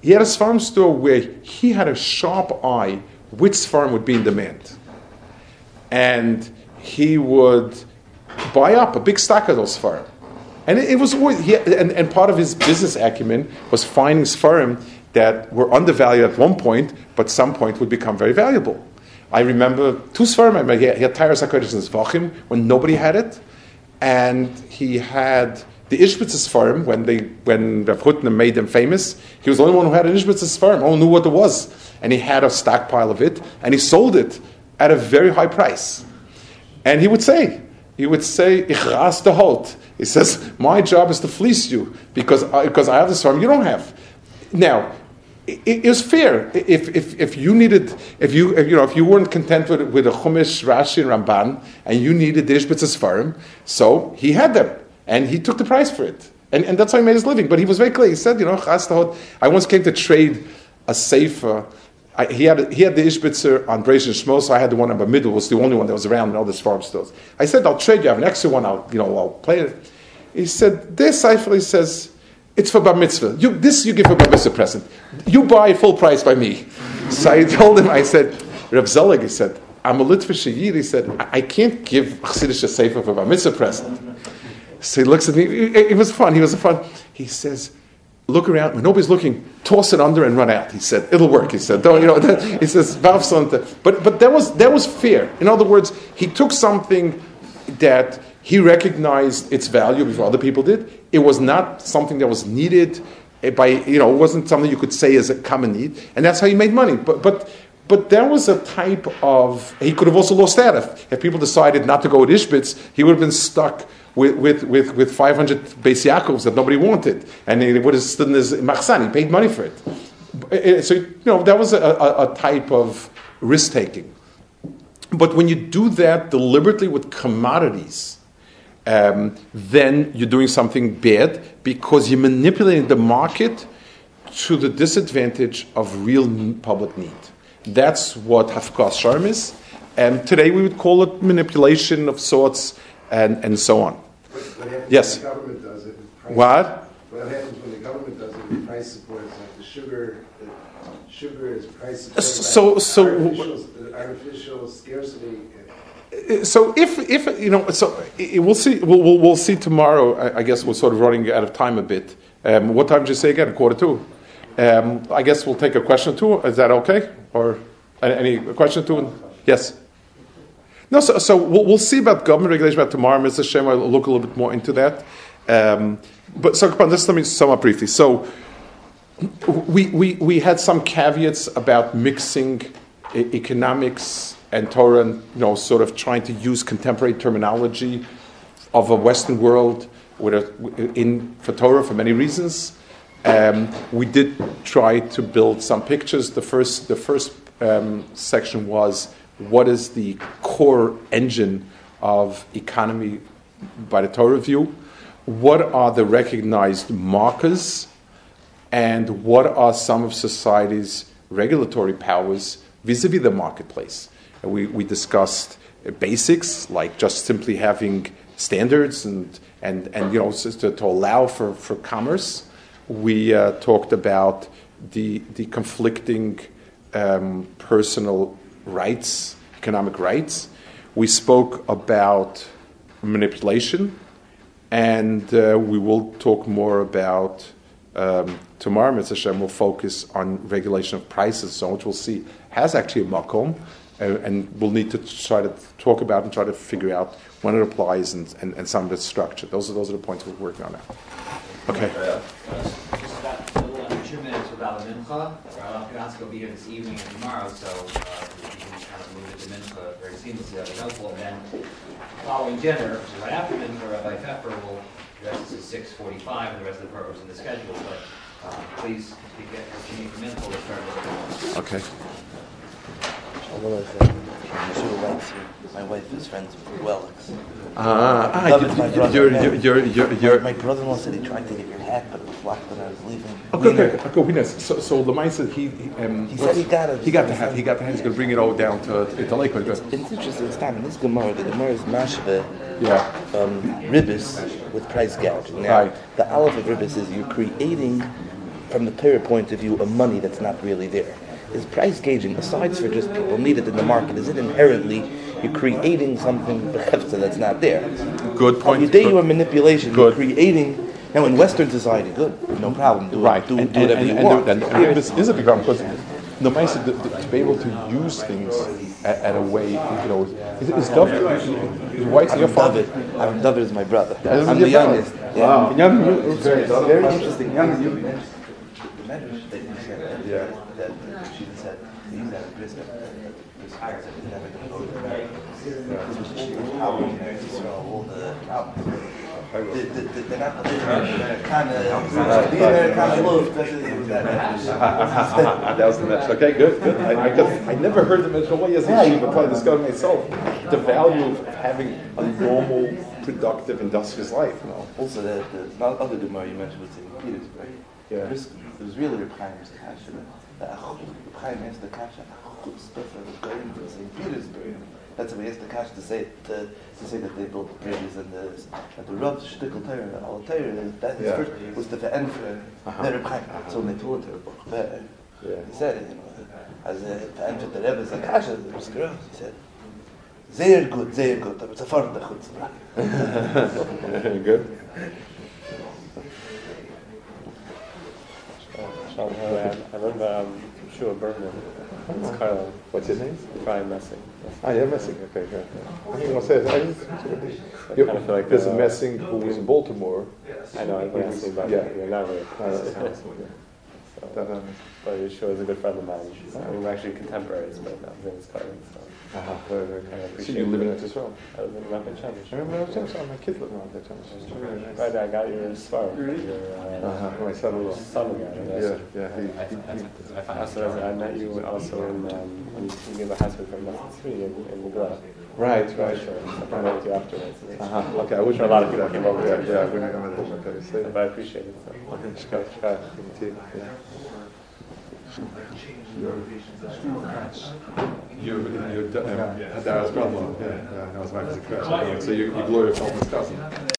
[SPEAKER 2] He had a farm store where he had a sharp eye which farm would be in demand. And he would buy up a big stack of those farm. And it, it was always, he, and, and part of his business acumen was finding farm that were undervalued at one point, but some point would become very valuable. I remember two farm, I remember he had, Tyrus HaKodesh in when nobody had it, and he had the Ishbitz's farm when they when Rav Hutner made them famous. He was the only one who had an Ishbitz's farm, only knew what it was, and he had a stockpile of it, and he sold it at a very high price. And he would say, he would say, "Ich ras halt." He says, "My job is to fleece you because I, because I have this farm you don't have." Now, it, it was fair if, if, if you needed if you if, you know if you weren't content with with a Chumash, Rashi, and Ramban, and you needed the Ishbitz's farm, so he had them and he took the price for it. And, and that's how he made his living. But he was very clear. He said, you know, I once came to trade a sefer. I, he, had, he had the Ishbitzer on Breish and Shmo, so I had the one on middle. was the only one that was around in all the farm stores. I said, I'll trade you. I have an extra one. I'll, you know, I'll play it. He said, this sefer, he says, it's for bar mitzvah. You, this you give for bar mitzvah present. You buy full price by me. So I told him, I said, Reb Zelig, he said, I'm a Litvish Yid. He said, I, I can't give Chassidish a sefer for bar mitzvah present. So he looks at me. It, it was fun. He was fun. He says, "Look around. When nobody's looking, toss it under and run out." He said, "It'll work." He said, "Don't you know?" He says, But but that was that was fair. In other words, he took something that he recognized its value before other people did. It was not something that was needed eh, by you know. It wasn't something you could say as a common need, and that's how he made money. But but but there was a type of he could have also lost that if, if people decided not to go with Ishbitz, he would have been stuck with, with, with, with 500 Beis Yaakovs that nobody wanted. And he would have stood in his. He paid money for it. So, you know, that was a, a, a type of risk taking. But when you do that deliberately with commodities, um, then you're doing something bad because you're manipulating the market to the disadvantage of real public need. That's what Hafkas Sharm is. And today we would call it manipulation of sorts and, and so on. Yes.
[SPEAKER 5] when the government does it? price-
[SPEAKER 2] What?
[SPEAKER 5] What happens when the government does it with price support? It's like the sugar, the sugar is price supported.
[SPEAKER 2] So- so-
[SPEAKER 5] Artificial, artificial scarcity.
[SPEAKER 2] So if, if you know, so we'll see. We'll, we'll, see tomorrow. I, I guess we're sort of running out of time a bit. Um, what time did you say again? Quarter two. Um, I guess we'll take a question or two. Is that okay? Or any question or two? Yes. No, so, so we'll, we'll see about government regulation about tomorrow. Mr. Shem, I'll look a little bit more into that. Um, but so, just let me sum up briefly. So, we, we, we had some caveats about mixing e- economics and Torah, and you know, sort of trying to use contemporary terminology of a Western world a, in for Torah for many reasons. Um, we did try to build some pictures. The first, the first um, section was what is the core engine of economy by the Torah view? What are the recognized markers? And what are some of society's regulatory powers vis-a-vis the marketplace? And we, we discussed basics like just simply having standards and, and, and you know, to, to allow for, for commerce. We uh, talked about the, the conflicting um, personal rights, economic rights. We spoke about manipulation, and uh, we will talk more about um, tomorrow. Mr. Hashem will focus on regulation of prices, so which we'll see has actually a makom, uh, and we'll need to try to talk about and try to figure out when it applies and, and, and some of its structure. Those are those are the points we're working on now. Okay.
[SPEAKER 10] Just about a little under two minutes without a mincha. Uh, Fiasco will be here this evening and tomorrow, so uh, we can kind of move it to mincha very seamlessly. That'd be helpful. And then following dinner, which is right after mincha, Rabbi Pfeffer will address this at six forty-five, and the rest of the programs in the schedule. But uh, please, if you get what you need from mincha, we'll start with the
[SPEAKER 2] Okay.
[SPEAKER 7] Although I said, Yeshua writes here, my wife is friends with Wellix.
[SPEAKER 2] Ah, ah, you're, you're, you're, you're, you're,
[SPEAKER 7] My brother-in-law said he tried to get your hat, but it was locked when I was leaving.
[SPEAKER 2] Okay, okay, okay. we know. So, so Lemay said he, he, um,
[SPEAKER 7] He said he got it.
[SPEAKER 2] He got the hat. He got the hat. He's going to bring it all down to, to Lakewood. Good.
[SPEAKER 7] It's interesting, it's time in this Gemara, the Gemara is mashve,
[SPEAKER 2] Yeah.
[SPEAKER 7] um, ribbis with price gouging. Now,
[SPEAKER 2] Right.
[SPEAKER 7] the aleph of ribbis is you're creating, from the Torah point of view, a money that's not really there. Is price gauging, aside for just people need it in the market, is it inherently you're creating something bechefza that's not there?
[SPEAKER 2] Good point.
[SPEAKER 7] You day
[SPEAKER 2] Good.
[SPEAKER 7] your manipulation,
[SPEAKER 2] Good.
[SPEAKER 7] you're creating. Now, in Western society, good, no problem. Do,
[SPEAKER 2] Right.
[SPEAKER 7] do,
[SPEAKER 2] and,
[SPEAKER 7] do whatever
[SPEAKER 2] and,
[SPEAKER 7] you
[SPEAKER 2] and,
[SPEAKER 7] want.
[SPEAKER 2] And, and this is a big problem because the mice to, to be able to use things at, at a way, you know, is, is David, is White your
[SPEAKER 7] I'm
[SPEAKER 2] father?
[SPEAKER 7] David. I'm David is my brother.
[SPEAKER 2] David is
[SPEAKER 7] I'm
[SPEAKER 2] your
[SPEAKER 7] the
[SPEAKER 2] brother.
[SPEAKER 7] youngest.
[SPEAKER 2] Wow.
[SPEAKER 7] Yeah.
[SPEAKER 2] Young,
[SPEAKER 7] It's very,
[SPEAKER 2] very-
[SPEAKER 7] very interesting.
[SPEAKER 2] young, you-
[SPEAKER 7] The medrash that you said,
[SPEAKER 2] Yeah.
[SPEAKER 7] that she said, you use that as wisdom. This higher said, you never can go to the This was all the problems in Eretz Yisrael, all the problems. The- the- the- They're not, they're kind of, they're kind especially with that
[SPEAKER 2] that was the match. Okay, good, good. I, I, I never heard the is
[SPEAKER 7] Yeah,
[SPEAKER 2] he
[SPEAKER 7] you-
[SPEAKER 2] but I discovered myself. the value of having a normal, productive, industrious life.
[SPEAKER 7] Also, the, the other Gemara you mentioned was in Petersburg.
[SPEAKER 2] Yeah.
[SPEAKER 7] It was really Reb Chaim's kasha. The Reb Chaim asked the kasha, Achut stuff that was going to St. Petersburg. that's what he has to catch to say to, to say that they built the bridges and the and the rub stickle tire and all the tire is that
[SPEAKER 2] yeah.
[SPEAKER 7] first was the end for
[SPEAKER 2] uh-huh.
[SPEAKER 7] the rib uh-huh. so they told her but
[SPEAKER 2] yeah.
[SPEAKER 7] he said you know as a to enter the rib is a cash it was great he said very good very good but it's a far the
[SPEAKER 2] good good.
[SPEAKER 6] Sean, I, I remember um, Shua Bergman. It's Carlo.
[SPEAKER 2] What's his name?
[SPEAKER 6] Brian Messing.
[SPEAKER 2] Ah, yeah, Messing. Okay, good. I think say it. I just,
[SPEAKER 6] I
[SPEAKER 2] you,
[SPEAKER 6] kind of feel like
[SPEAKER 2] there's a
[SPEAKER 6] uh,
[SPEAKER 2] Messing who was in Baltimore.
[SPEAKER 6] I know, I've been asking about
[SPEAKER 2] Yeah.
[SPEAKER 6] that. You're not really. So, but Yeshua is a good friend of mine. I mean, we're actually contemporaries, but I'm in his cousin, so
[SPEAKER 2] uh-huh, very, very
[SPEAKER 6] I
[SPEAKER 2] good. So you live in
[SPEAKER 6] it.
[SPEAKER 2] it as well?
[SPEAKER 6] I was in Ramat
[SPEAKER 2] I remember I was just my kid living on that time. It's very nice.
[SPEAKER 6] Right, I got your spark. Your, uh,
[SPEAKER 2] Uh-huh, my son-in-law.
[SPEAKER 6] son-in-law.
[SPEAKER 2] Yeah, yeah. He,
[SPEAKER 10] I,
[SPEAKER 2] he,
[SPEAKER 10] I,
[SPEAKER 2] he,
[SPEAKER 10] I,
[SPEAKER 6] Also, I met you also in, um, when you gave a husband from Lesson 3 in, in Megillah.
[SPEAKER 2] right,
[SPEAKER 6] Right,
[SPEAKER 2] right.
[SPEAKER 6] sure. I met you afterwards.
[SPEAKER 2] Uh-huh. Okay, I wouldn't
[SPEAKER 6] a lot of people came over
[SPEAKER 2] Yeah,
[SPEAKER 6] there.
[SPEAKER 2] yeah, I wouldn't remember that. Okay, say
[SPEAKER 6] But. I appreciate it. So.
[SPEAKER 2] Okay, shkach, shkach. Yeah. You're, you're, um, Dara's brother. Yeah, yeah, that was my cousin. So you, you glorify his cousin.